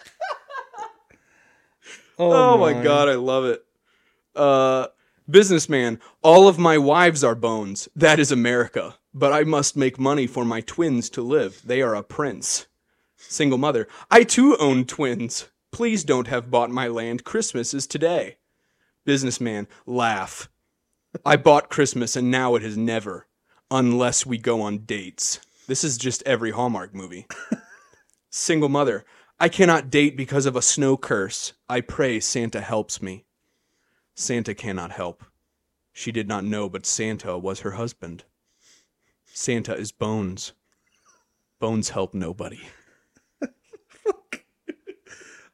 Oh, my god, I love it. Uh businessman, all of my wives are bones. That is America. But I must make money for my twins to live. They are a prince. Single mother, I too own twins. Please don't have bought my land. Christmas is today. Businessman, laugh. I bought Christmas and now it has never, unless we go on dates. This is just every Hallmark movie. *laughs* Single mother, I cannot date because of a snow curse. I pray Santa helps me. Santa cannot help. She did not know, but Santa was her husband. Santa is Bones. Bones help nobody. *laughs*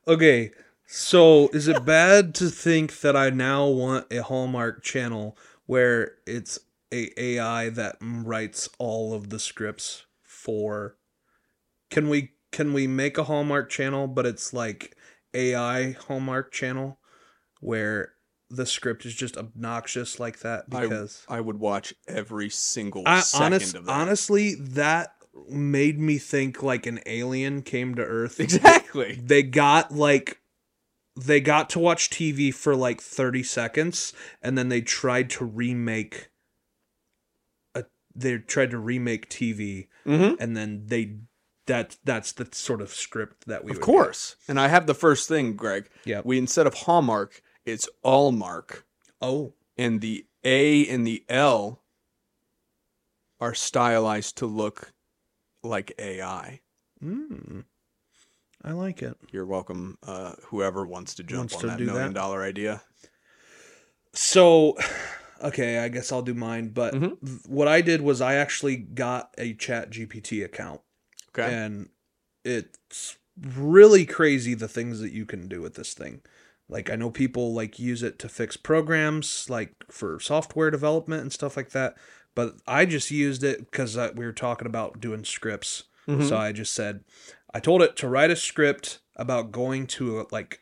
Okay, so is it bad to think that I now want a Hallmark channel where it's a AI that writes all of the scripts for? Can we can we make a Hallmark channel, but it's like AI Hallmark channel where the script is just obnoxious like that I- because I would watch every single I, second honest, of that. honestly that made me think like an alien came to Earth. exactly. They got like they got to watch TV for like 30 seconds and then they tried to remake a they tried to remake TV Mm-hmm. and then they that that's the sort of script that we Of course. And I have the first thing, Greg. Yeah. We instead of Hallmark, it's Allmark, get. Oh, and the A and the L are stylized to look like AI. mm, I like it. You're welcome. Uh, whoever wants to jump Wants on to that million that. dollar idea. So, *sighs* okay, I guess I'll do mine. But Mhm. th- what I did was I actually got a Chat GPT account, Okay. and it's really crazy the things that you can do with this thing. Like I know people like use it to fix programs, like for software development and stuff like that. But I just used it because we were talking about doing scripts. Mhm. So I just said, I told it to write a script about going to like,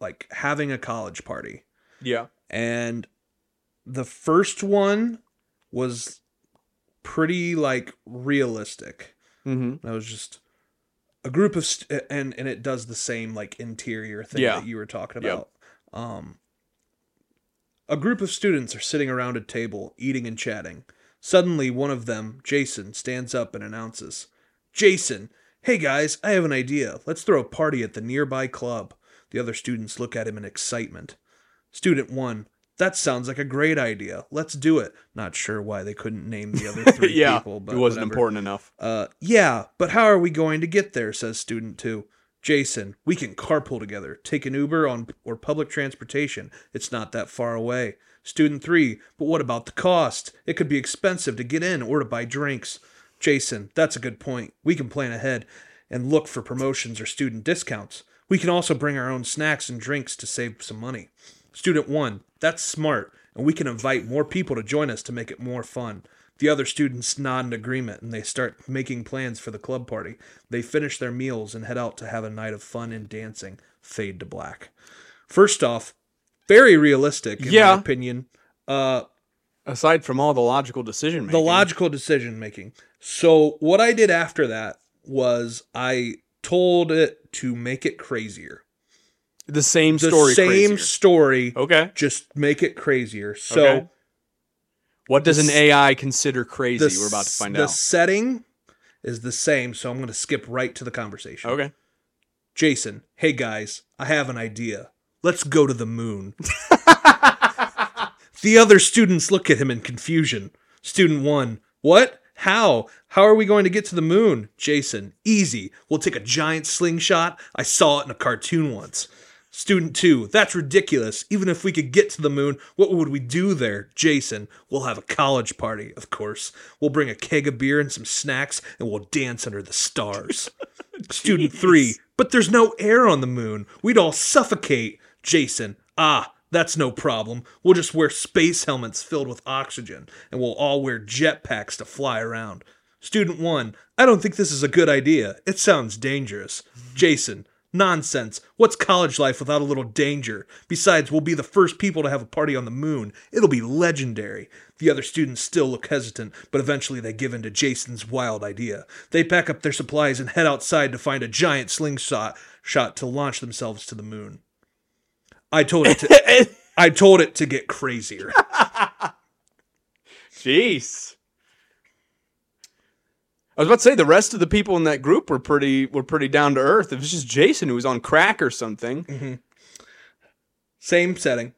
like having a college party yeah. and the first one was pretty like realistic Mm-hmm. that was just a group of st- and and it does the same like interior thing Yeah. that you were talking Yep. about um a group of students are sitting around a table eating and chatting suddenly one of them jason stands up and announces jason hey guys i have an idea let's throw a party at the nearby club the other students look at him in excitement student 1 that sounds like a great idea. Let's do it. Not sure why they couldn't name the other *laughs* three yeah. people, but it wasn't whatever. important enough. Uh, yeah, but how are we going to get there? Says student two. Jason, we can carpool together, take an Uber on or public transportation. It's not that far away. Student three, but what about the cost? It could be expensive to get in or to buy drinks. Jason, that's a good point. We can plan ahead and look for promotions or student discounts. We can also bring our own snacks and drinks to save some money. Student one, that's smart, and we can invite more people to join us to make it more fun. The other students nod in agreement and they start making plans for the club party. They finish their meals and head out to have a night of fun and dancing. Fade to black. First off, very realistic in Yeah. my opinion. Uh, Aside from all the logical decision making. the logical decision making. So what I did after that was I told it to make it crazier. The same The story. same crazier. story, Okay. just make it crazier. So Okay. What does an AI consider crazy? the We're about to find the out. The setting is the same, so I'm going to skip right to the conversation. Okay. Jason, hey guys, I have an idea. Let's go to the moon. *laughs* the other students look at him in confusion. Student 1, what? How? How are we going to get to the moon? Jason, easy. We'll take a giant slingshot. I saw it in a cartoon once. Student 2, that's ridiculous. Even if we could get to the moon, what would we do there? Jason, we'll have a college party, of course. We'll bring a keg of beer and some snacks, and we'll dance under the stars. *laughs* Student 3, but there's no air on the moon. We'd all suffocate. Jason, ah, that's no problem. We'll just wear space helmets filled with oxygen, and we'll all wear jetpacks to fly around. Student 1, I don't think this is a good idea. It sounds dangerous. Jason, nonsense. What's college life without a little danger? Besides, we'll be the first people to have a party on the moon. It'll be legendary. The other students still look hesitant, but eventually they give in to Jason's wild idea. They pack up their supplies and head outside to find a giant slingshot shot to launch themselves to the moon. I told it to *laughs* I told it to get crazier. *laughs* Jeez. I was about to say the rest of the people in that group were pretty were pretty down to earth. If it's just Jason who was on crack or something. Mm-hmm. Same setting.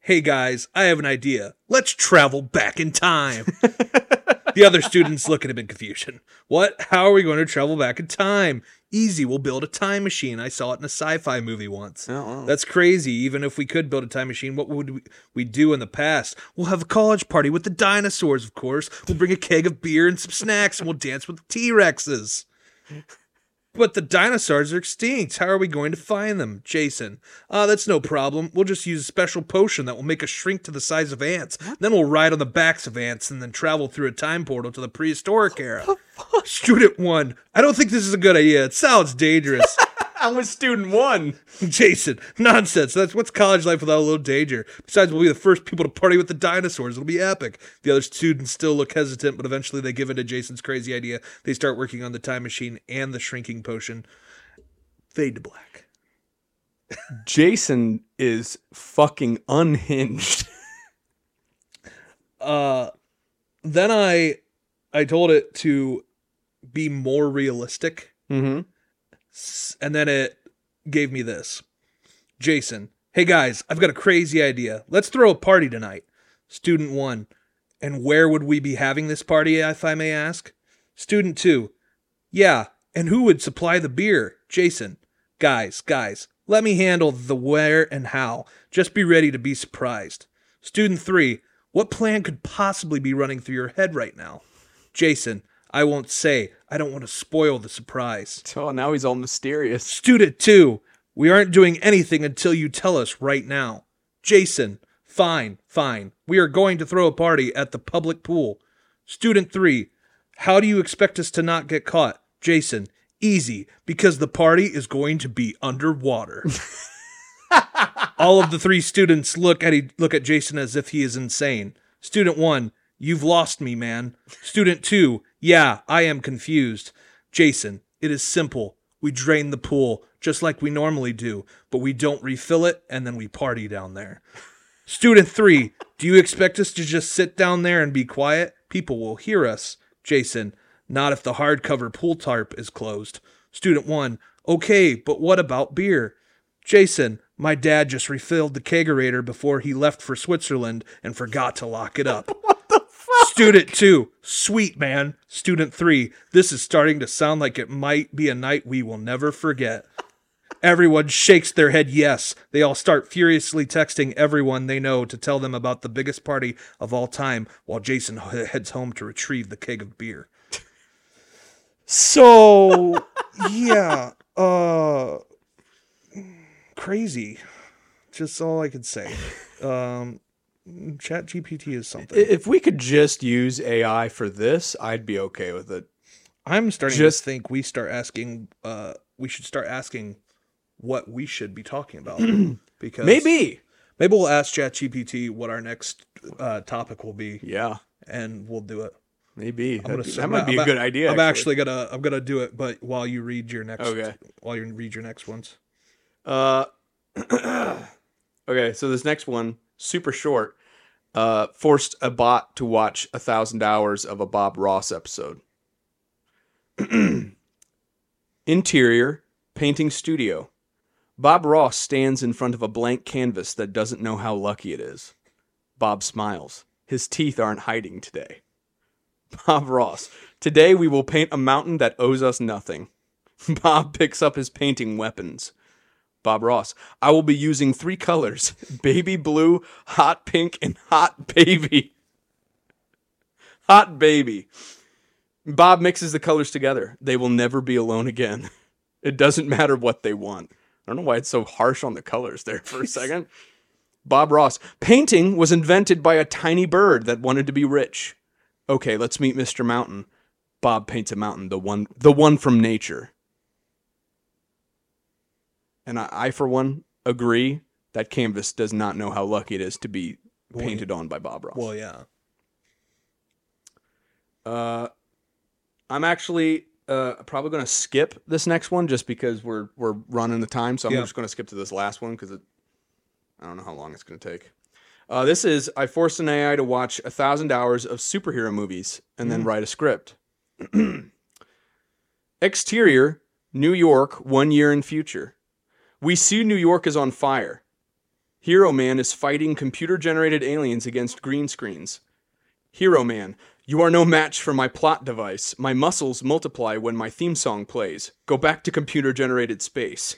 Hey guys, I have an idea. Let's travel back in time. *laughs* the other students look at him in confusion. What? How are we going to travel back in time? Easy, we'll build a time machine. I saw it in a sci fi movie once. Oh, wow. That's crazy. Even if we could build a time machine, what would we, we do in the past? We'll have a college party with the dinosaurs, of course. We'll bring a keg of beer and some snacks, and we'll dance with the T Rexes. But the dinosaurs are extinct. How are we going to find them? Jason. Uh, that's no problem. We'll just use a special potion that will make us shrink to the size of ants. Then we'll ride on the backs of ants and then travel through a time portal to the prehistoric era. Student one. I don't think this is a good idea. It sounds dangerous. *laughs* I'm with student one. *laughs* Jason, nonsense. That's what's college life without a little danger. Besides, we'll be the first people to party with the dinosaurs. It'll be epic. The other students still look hesitant, but eventually they give in to Jason's crazy idea. They start working on the time machine and the shrinking potion. Fade to black. *laughs* Jason is fucking unhinged. *laughs* Uh, then I, I told it to be more realistic. mm-hmm. And then it gave me this Jason, hey guys, I've got a crazy idea. Let's throw a party tonight. Student one, and where would we be having this party, if I may ask? Student two, yeah, and who would supply the beer? Jason, guys, guys, let me handle the where and how. Just be ready to be surprised. Student three, what plan could possibly be running through your head right now? Jason, I won't say. I don't want to spoil the surprise. *laughs* Oh, now he's all mysterious. Student 2, we aren't doing anything until you tell us right now. Jason, fine, fine. We are going to throw a party at the public pool. Student 3, how do you expect us to not get caught? Jason, easy, because the party is going to be underwater. *laughs* All of the three students look at look at Jason as if he is insane. Student 1, you've lost me, man. Student 2, yeah, I am confused. Jason, it is simple. We drain the pool just like we normally do, but we don't refill it and then we party down there. Student 3, do you expect us to just sit down there and be quiet? People will hear us. Jason, not if the hardcover pool tarp is closed. Student 1, okay, but what about beer? Jason, my dad just refilled the kegerator before he left for Switzerland and forgot to lock it up. *laughs* Student 2, sweet man. Student 3, this is starting to sound like it might be a night we will never forget. Everyone shakes their head yes. They all start furiously texting everyone they know to tell them about the biggest party of all time while Jason heads home to retrieve the keg of beer. So, yeah, uh crazy. Just all I could say. Um Chat GPT is something. If we could just use AI for this, I'd be okay with it. I'm starting just- to think we start asking uh we should start asking what we should be talking about *clears throat* because Maybe. maybe we'll ask ChatGPT what our next uh, topic will be Yeah. and we'll do it. Maybe. Gonna that I'm might be a I'm good idea. I'm actually gonna I'm gonna do it, but while you read your next Okay. while you read your next ones. Uh, *clears throat* okay, so this next one, super short, uh, forced a bot to watch a thousand hours of a Bob Ross episode. *clears throat* Interior painting studio. Bob Ross stands in front of a blank canvas that doesn't know how lucky it is. Bob smiles. His teeth aren't hiding today. *laughs* Bob Ross. Today we will paint a mountain that owes us nothing. *laughs* Bob picks up his painting weapons. Bob Ross. I will be using three colors *laughs* baby blue, hot pink, and hot baby. *laughs* Hot baby. Bob mixes the colors together. They will never be alone again. *laughs* It doesn't matter what they want. I don't know why it's so harsh on the colors there for a second. Bob Ross. Painting was invented by a tiny bird that wanted to be rich. Okay, let's meet Mr. Mountain. Bob paints a mountain, the one the one from nature. And I, I, for one, agree that canvas does not know how lucky it is to be painted on by Bob Ross. Well, yeah. Uh, I'm actually uh, probably going to skip this next one just because we're we're running the time. So I'm Yeah. just going to skip to this last one because I don't know how long it's going to take. Uh, this is I forced an AI to watch a thousand hours of superhero movies and then write a script. *clears throat* Exterior, New York, one year in future. We see New York is on fire. Hero Man is fighting computer generated aliens against green screens. Hero Man, you are no match for my plot device. My muscles multiply when my theme song plays. Go back to computer generated space.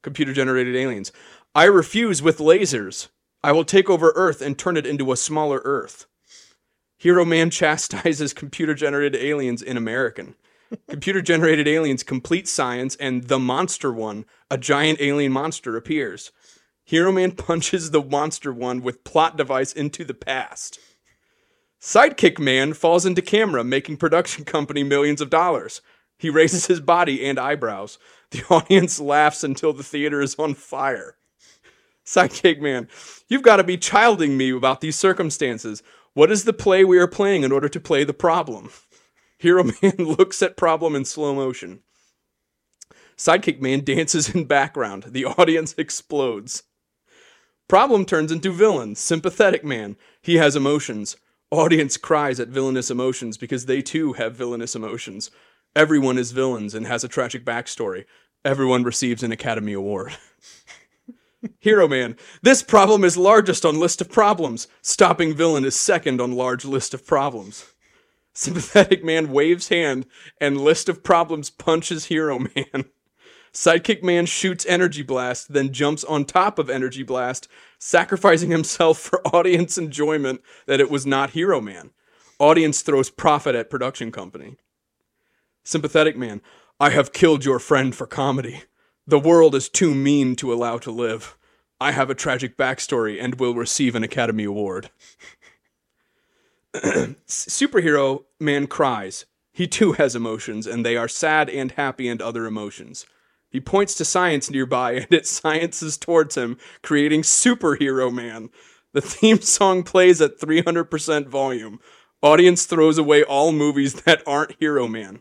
Computer generated aliens. I refuse with lasers. I will take over Earth and turn it into a smaller Earth. Hero Man *laughs* chastises computer generated aliens in American. Computer generated aliens complete science, and the monster one, a giant alien monster, appears. Hero Man punches the monster one with plot device into the past. Sidekick Man falls into camera, making production company millions of dollars. He raises his body and eyebrows. The *laughs* audience laughs until the theater is on fire. Sidekick Man, you've got to be childing me about these circumstances. What is the play we are playing in order to play the problem? Hero *laughs* Man looks at problem in slow motion. Sidekick Man dances in background. The audience explodes. Problem turns into villain. Sympathetic Man. He has emotions. Audience cries at villainous emotions because they too have villainous emotions. Everyone is villains and has a tragic backstory. Everyone receives an Academy Award. *laughs* Hero Man. This problem is largest on list of problems. Stopping villain is second on large list of problems. Sympathetic Man waves hand and list of problems punches Hero Man. Sidekick Man shoots Energy Blast, then jumps on top of Energy Blast, sacrificing himself for *laughs* audience enjoyment that it was not Hero Man. Audience throws profit at production company. Sympathetic Man, I have killed your friend for comedy. The world is too mean to allow to live. I have a tragic backstory and will receive an Academy Award. *laughs* *clears throat* Superhero Man cries. He too has emotions, and they are sad and happy and other emotions. He points to science nearby, *laughs* and it sciences towards him, creating Superhero Man. The theme song plays at 300% volume. Audience throws away all movies that aren't Hero Man.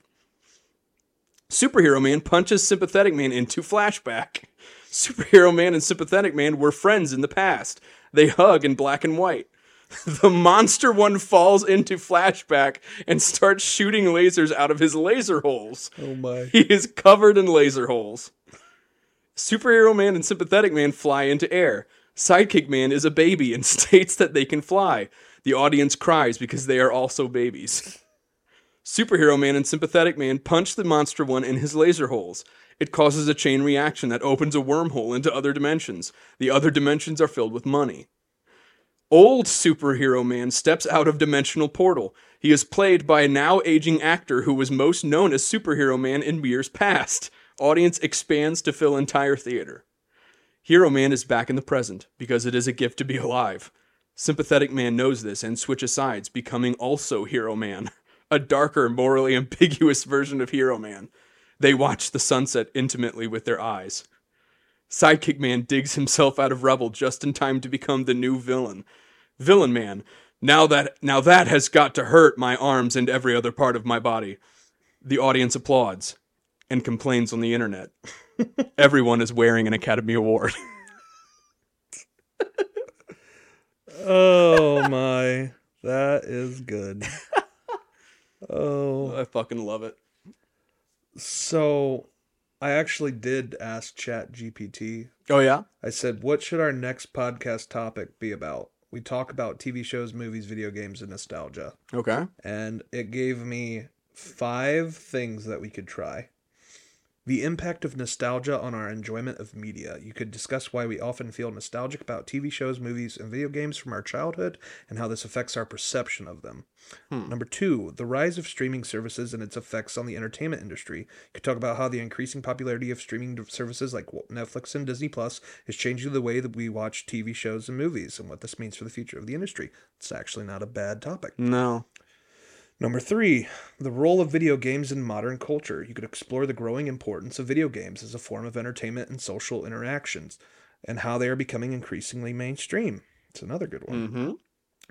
Superhero Man punches Sympathetic Man into flashback. *laughs* Superhero Man and Sympathetic Man were friends in the past. They hug in black and white. *laughs* The monster one falls into flashback and starts shooting lasers out of his laser holes. Oh my. He is covered in laser holes. Superhero Man and Sympathetic Man fly into air. Sidekick Man is a baby and *laughs* states that they can fly. The audience cries because they are also babies. Superhero Man and Sympathetic Man punch the monster one in his laser holes. It causes a chain reaction that opens a wormhole into other dimensions. The other dimensions are filled with money. Old Superhero Man steps out of Dimensional Portal. He is played by a now aging actor who was most known as Superhero Man in years past. Audience expands to fill entire theater. Hero Man is back in the present because it is a gift to be alive. Sympathetic Man knows this and switches sides, becoming also Hero Man, *laughs* a darker, morally ambiguous version of Hero Man. They watch the sunset intimately with their eyes. Sidekick Man digs himself out of rubble just in time to become the new villain. Villain Man, now that now that has got to hurt my arms and every other part of my body. The audience applauds and complains on the internet. *laughs* Everyone is wearing an Academy Award. *laughs* Oh my. That is good. *laughs* Oh. I fucking love it. So I actually did ask Chat GPT. Oh yeah? I said, what should our next podcast topic be about? We talk about TV shows, movies, video games, and nostalgia. Okay. And it gave me five things that we could try. The impact of nostalgia on our enjoyment of media. You could discuss why we often feel nostalgic about TV shows, movies, and video games from our childhood and how this affects our perception of them. Hmm. Number two, the rise of streaming services and its effects on the entertainment industry. You could talk about how the increasing popularity of streaming services like Netflix and Disney Plus is changing the way that we watch TV shows and movies and what this means for the future of the industry. It's actually not a bad topic. No. Number three, the role of video games in modern culture. You could explore the growing importance of video games as a form of entertainment and social interactions and how they are becoming increasingly mainstream. It's another good one. Mm-hmm.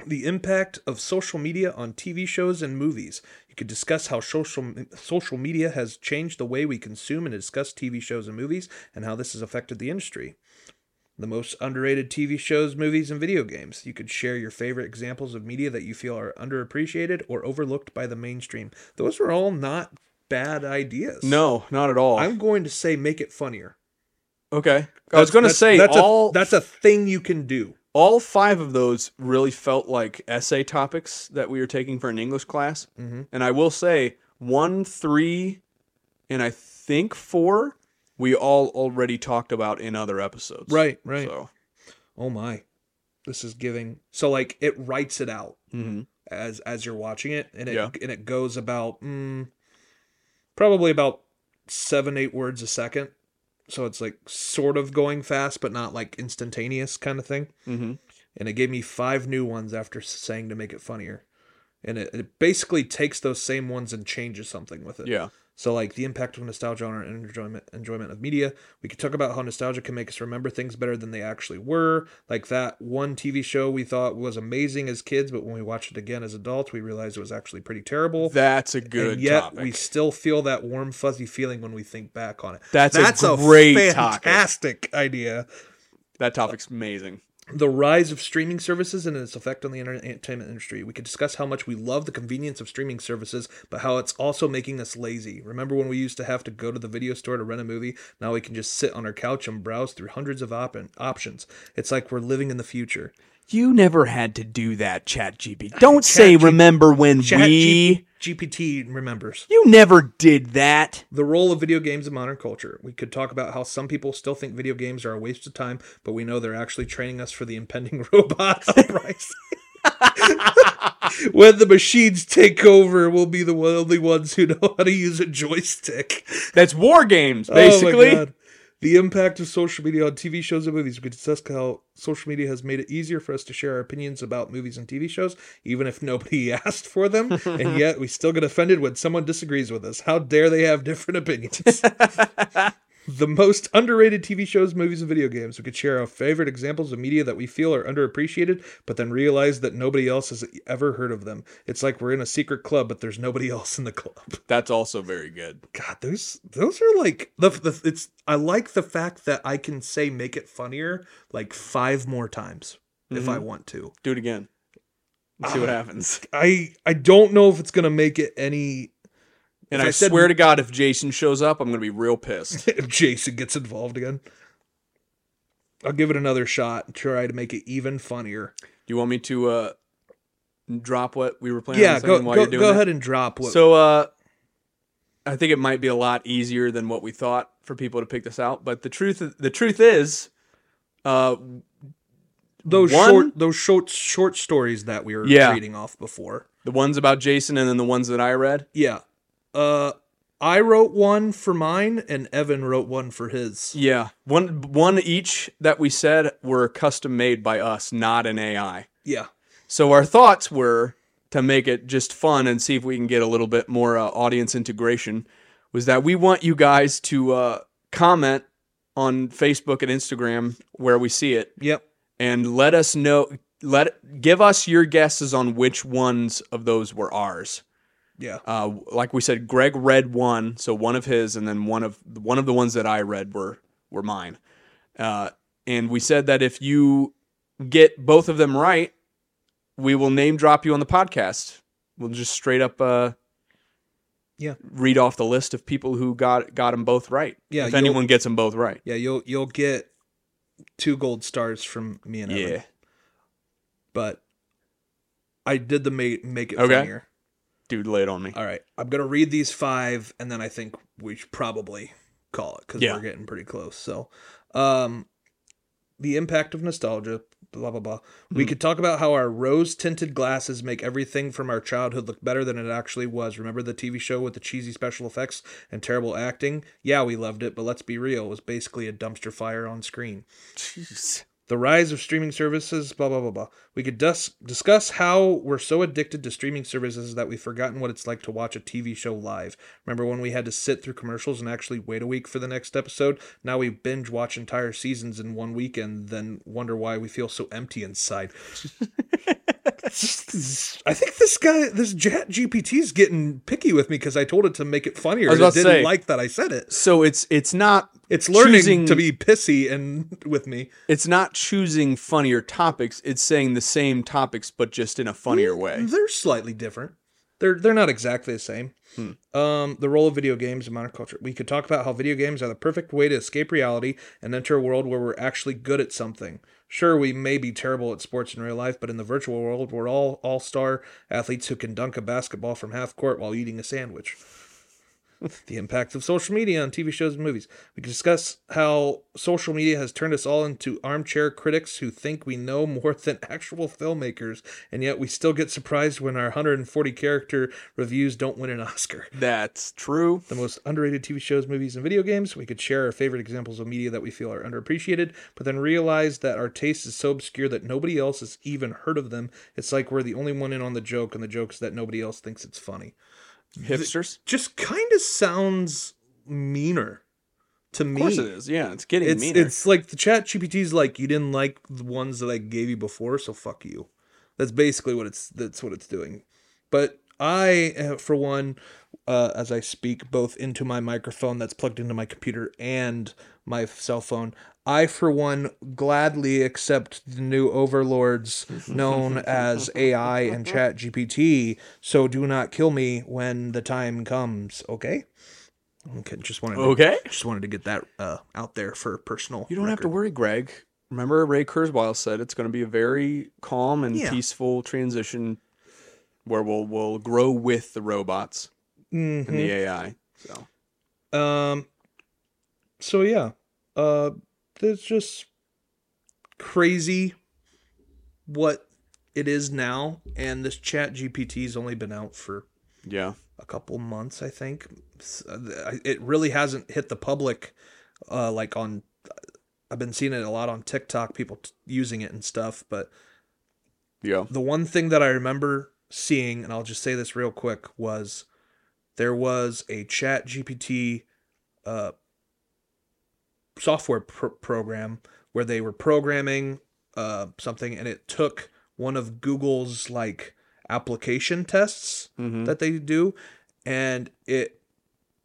The impact of social media on TV shows and movies. You could discuss how social social media has changed the way we consume and discuss TV shows and movies and how this has affected the industry. The most underrated TV shows, movies, and video games. You could share your favorite examples of media that you feel are underappreciated or overlooked by the mainstream. Those are all not bad ideas. No, not at all. I'm going to say make it funnier. okay. I was going to say that's all a, that's a thing you can do. all five of those really felt like essay topics that we were taking for an English class. Mhm. And I will say one, three, and I think four, we all already talked about in other episodes. Right, right. So, Oh my. This is giving so like it writes it out mhm. as as you're watching it and it Yeah. and it goes about mm, probably about seven eight words a second so it's like sort of going fast but not like instantaneous kind of thing Mhm. and it gave me five new ones after saying to make it funnier and it, it basically takes those same ones and changes something with it yeah. So like the impact of nostalgia on our enjoyment enjoyment of media. We could talk about how nostalgia can make us remember things better than they actually were. Like that one TV show we thought was amazing as kids, but when we watched it again as adults, we realized it was actually pretty terrible. That's a good and yet topic. we still feel that warm fuzzy feeling when we think back on it. That's a great topic. fantastic idea. that topic's amazing. The rise of streaming services and its effect on the entertainment industry. We could discuss how much we love the convenience of streaming services, but how it's also making us lazy. Remember when we used to have to go to the video store to rent a movie? Now we can just sit on our couch and browse through hundreds of op- options. It's like we're living in the future. You never had to do that, ChatGPT. Don't say G- remember when Chat we. G- GPT remembers. You never did that. The role of video games in modern culture. We could talk about how some people still think video games are a waste of time, but we know they're actually training us for the impending *laughs* robot uprising. when the machines take over, we'll be the only ones who know how to use a joystick. That's war games, Oh my basically. God. The impact of social media on TV shows and movies. We could discuss how social media has made it easier for us to share our opinions about movies and TV shows, even if nobody *laughs* asked for them. *laughs* and yet we still get offended when someone disagrees with us. How dare they have different opinions? *laughs* the most underrated TV shows, movies, and video games. We could share our favorite examples of media that we feel are underappreciated, but then realize that nobody else has ever heard of them. It's like we're in a secret club, but there's nobody *laughs* else in the club. That's also very good. God, those those are like the, the it's. I like the fact that I can say make it funnier like five more times if I want to. Do it again. Let's see what Ah. happens. I I don't know if it's gonna make it any. And I, I said- swear to God, if Jason shows up, I'm going to be real pissed. *laughs* if Jason gets involved again. I'll give it another shot and try to make it even funnier. Do you want me to uh, drop what we were planning yeah, on go while go, you're doing go ahead and drop what. So, uh, I think it might be a lot easier than what we thought for people to pick this out. But the truth, the truth is, uh, those one- short those short short stories that we were Yeah. reading off before. the ones about Jason and then the ones that I read. Yeah. Uh I wrote one for mine and Evan wrote one for his. Yeah, one one each that we said were custom made by us, not an AI. Yeah. So our thoughts were to make it just fun and see if we can get a little bit more uh, audience integration. Was that we want you guys to uh, comment on Facebook and Instagram where we see it Yep. and let us know. Let give us your guesses on which ones of those were ours. Yeah. Uh, like we said, Greg read one, so one of his, and then one of one of the ones that I read were were mine. Uh, and we said that if you get both of them right, we will name drop you on the podcast. We'll just straight up, uh, Yeah. read off the list of people who got got them both right. Yeah, if anyone gets them both right. Yeah, you'll you'll get two gold stars from me and Evan. Yeah. But I did the make make it Okay. funnier. Dude, laid on me. All right. I'm going to read these 5 and then I think we should probably call it cuz Yeah. we're getting pretty close. So, um the impact of nostalgia blah blah blah. We Mhm. could talk about how our rose tinted glasses make everything from our childhood look better than it actually was. Remember the TV show with the cheesy special effects and terrible acting? Yeah, we loved it, but let's be real, it was basically a dumpster fire on screen. Jeez. The rise of streaming services, blah blah blah blah. We could dus- discuss how we're so addicted to streaming services that we've forgotten what it's like to watch a TV show live. Remember when we had to sit through commercials and actually wait a week for the next episode? Now we binge watch entire seasons in one weekend, then wonder why we feel so empty inside. *laughs* I think this guy, this Chat GPT is getting picky with me because I told it to make it funnier. I was and about it didn't say- like that I said it. So it's it's not It's learning choosing- to be pissy and *laughs* with me. it's not choosing funnier topics. It's saying the same topics but just in a funnier way. They're slightly different. They're they're not exactly the same. Hmm. Um, the role of video games in modern culture. We could talk about how video games are the perfect way to escape reality and enter a world where we're actually good at something. Sure, we may be terrible at sports in real life, but in the virtual world, we're all all star athletes who can dunk a basketball from half court while eating a sandwich. The impact of social media on TV shows and movies. We can discuss how social media has turned us all into armchair critics who think we know more than actual filmmakers, and yet we still get surprised when our 140 character reviews don't win an Oscar. That's true. The most underrated TV shows, movies, and video games. We could share our favorite examples of media that we feel are underappreciated, but then realize that our taste is so obscure that nobody else has even heard of them. It's like we're the only one in on the joke, and the joke is that nobody else thinks it's funny Hipsters. just kind of sounds meaner to me. Of course it is. Yeah, it's getting It's meaner. it's like the chat GPT's like you didn't like the ones that I gave you before, so fuck you. That's basically what it's that's what it's doing. But I, uh, for one, uh, as I speak both into my microphone that's plugged into my computer and my cell phone, I, for one, gladly accept the new overlords known *laughs* as AI and Chat GPT. So do not kill me when the time comes. Okay. Okay. Just wanted. To, okay. Just wanted to get that uh, out there for personal. You don't have to worry, Greg. Remember, Ray Kurzweil said it's going to be a very calm and Yeah. peaceful transition where we'll we'll grow with the robots and Mhm. the AI. So Um. So yeah, uh, it's just crazy what it is now, and this Chat GPT's only been out for yeah, a couple months, I think. Uh, It really hasn't hit the public, uh, like on. I've been seeing it a lot on TikTok, people t- using it and stuff, but yeah. the one thing that I remember seeing, and I'll just say this real quick, was there was a Chat GPT uh, software pr- program where they were programming uh, something, and it took one of Google's like application tests hmm that they do, and it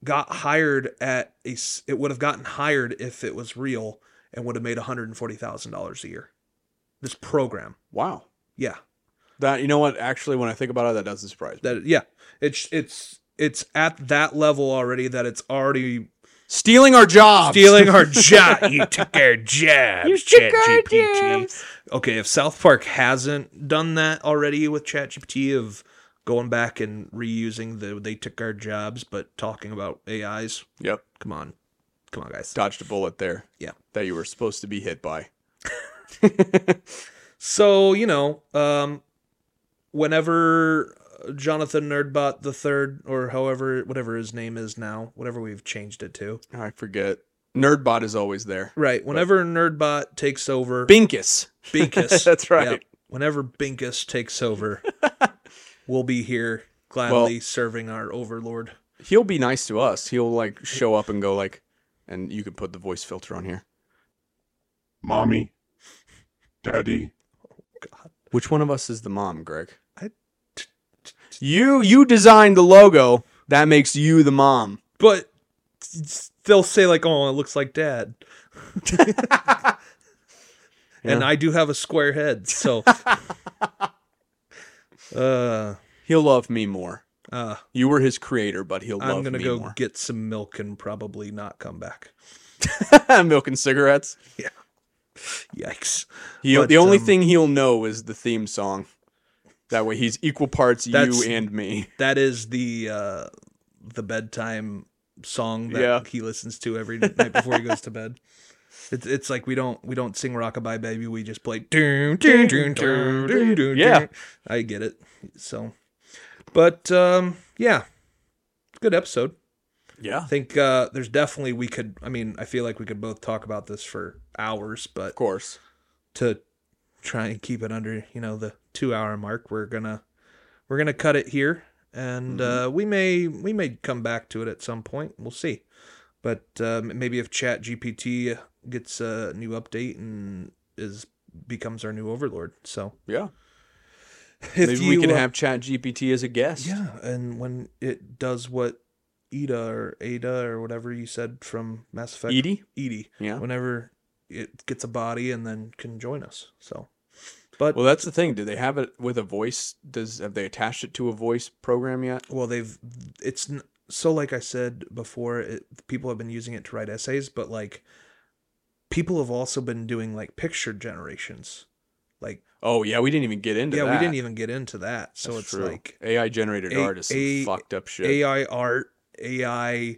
got hired at a It would have gotten hired if it was real, and would have made one hundred and forty thousand dollars a year. This program, Wow. yeah. That you know what? Actually, when I think about it, that doesn't surprise me. that yeah it's it's it's at that level already that it's already Stealing our jobs. stealing our *laughs* job you took our jobs You took our ChatGPT. jobs. okay if south park hasn't done that already with ChatGPT of going back and reusing the they took our jobs but talking about ais Yep. come on come on guys Dodged a bullet there. Yeah. That you were supposed to be hit by. *laughs* so you know um whenever jonathan nerdbot the third or however whatever his name is now whatever we've changed it to I forget. Nerdbot is always there. Right. Whenever Nerdbot takes over, Binkus. Binkus. *laughs* That's right. Yep. Whenever Binkus takes over, *laughs* we'll be here gladly Well- serving our overlord. He'll be nice to us. He'll like show up and go like, and you can put the voice filter on here. Mommy, Daddy, Oh, God. Which one of us is the mom, Greg? You you designed the logo. That makes you the mom. But they'll say like, "Oh, it looks like Dad," *laughs* and Yeah. I do have a square head, so. *laughs* uh, He'll love me more. uh, You were his creator, but he'll love me. I'm gonna me go more. get some milk and probably not come back. *laughs* Milk and cigarettes. Yeah. Yikes! He But, the only um, thing he'll know is the theme song. That way, he's equal parts you and me. *laughs* That is the uh, the bedtime song that Yeah. he listens to every night before he goes to bed. *laughs* It's it's like we don't we don't sing Rockabye Baby. We just play. Yeah. I get it. So, but um, yeah, good episode. Yeah, I think uh, there's definitely we could. I mean, I feel like we could both talk about this for hours, but of course. to try and keep it under you know the two hour mark we're gonna we're gonna cut it here and uh, we may we may come back to it at some point we'll see but um, maybe if chat gpt gets a new update and is becomes our new overlord so Yeah. If Maybe we can uh, have Chat GPT as a guest. Yeah, and when it does what Ida or Ada or whatever you said from Mass Effect, EDI? EDI, Yeah. whenever it gets a body and then can join us. So, but Well, that's the thing. Do they have it with a voice? Does have they attached it to a voice program yet? well, they've it's so like I said before, it, people have been using it to write essays, but like people have also been doing like picture generations, like Oh yeah, we didn't even get into yeah, that. we didn't even get into that. So That's it's true. like AI generated A- art is some A- fucked up shit. AI art, AI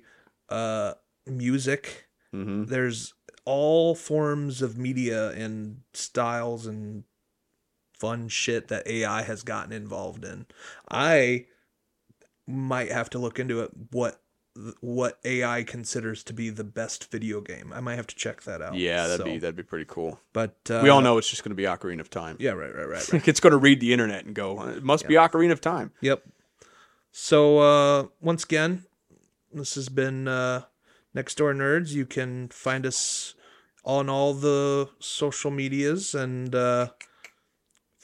uh, music. hmm there's all forms of media and styles and fun shit that AI has gotten involved in. I might have to look into it what what AI considers to be the best video game. I might have to check that out. Yeah, that'd So, be that'd be pretty cool. But uh, we all know it's just going to be Ocarina of Time. Yeah, right, right, right, *laughs* right. it's going to read the internet and go, it must be Ocarina of Time. Yep. So uh once again, this has been uh Next Door Nerds. You can find us on all the social medias and uh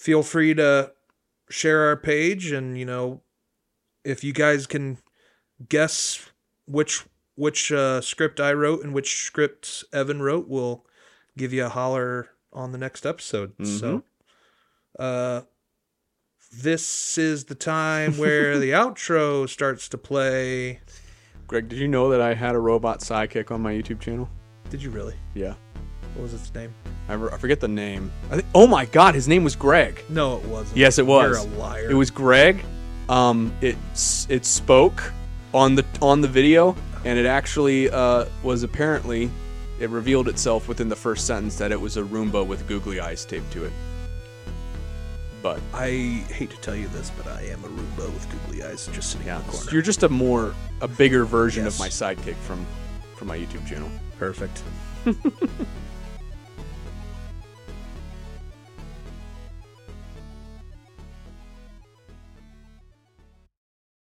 feel free to share our page and you know if you guys can guess which which uh, script I wrote and which script Evan wrote, we'll give you a holler on the next episode. So uh this is the time where *laughs* the outro starts to play. Greg, did you know that I had a robot sidekick on my YouTube channel? Did you really? Yeah, What was its name? I, re- I forget the name. I think, oh my God, his name was Greg. No, it wasn't. Yes, it was. You're a liar. It was Greg. Um, it it spoke on the on the video, and it actually uh, was apparently it revealed itself within the first sentence that it was a Roomba with googly eyes taped to it. But I hate to tell you this, but I am a Roomba with googly eyes just sitting yeah, in the corner. you're just a more a bigger version Yes. of my sidekick from from my YouTube channel. perfect. *laughs*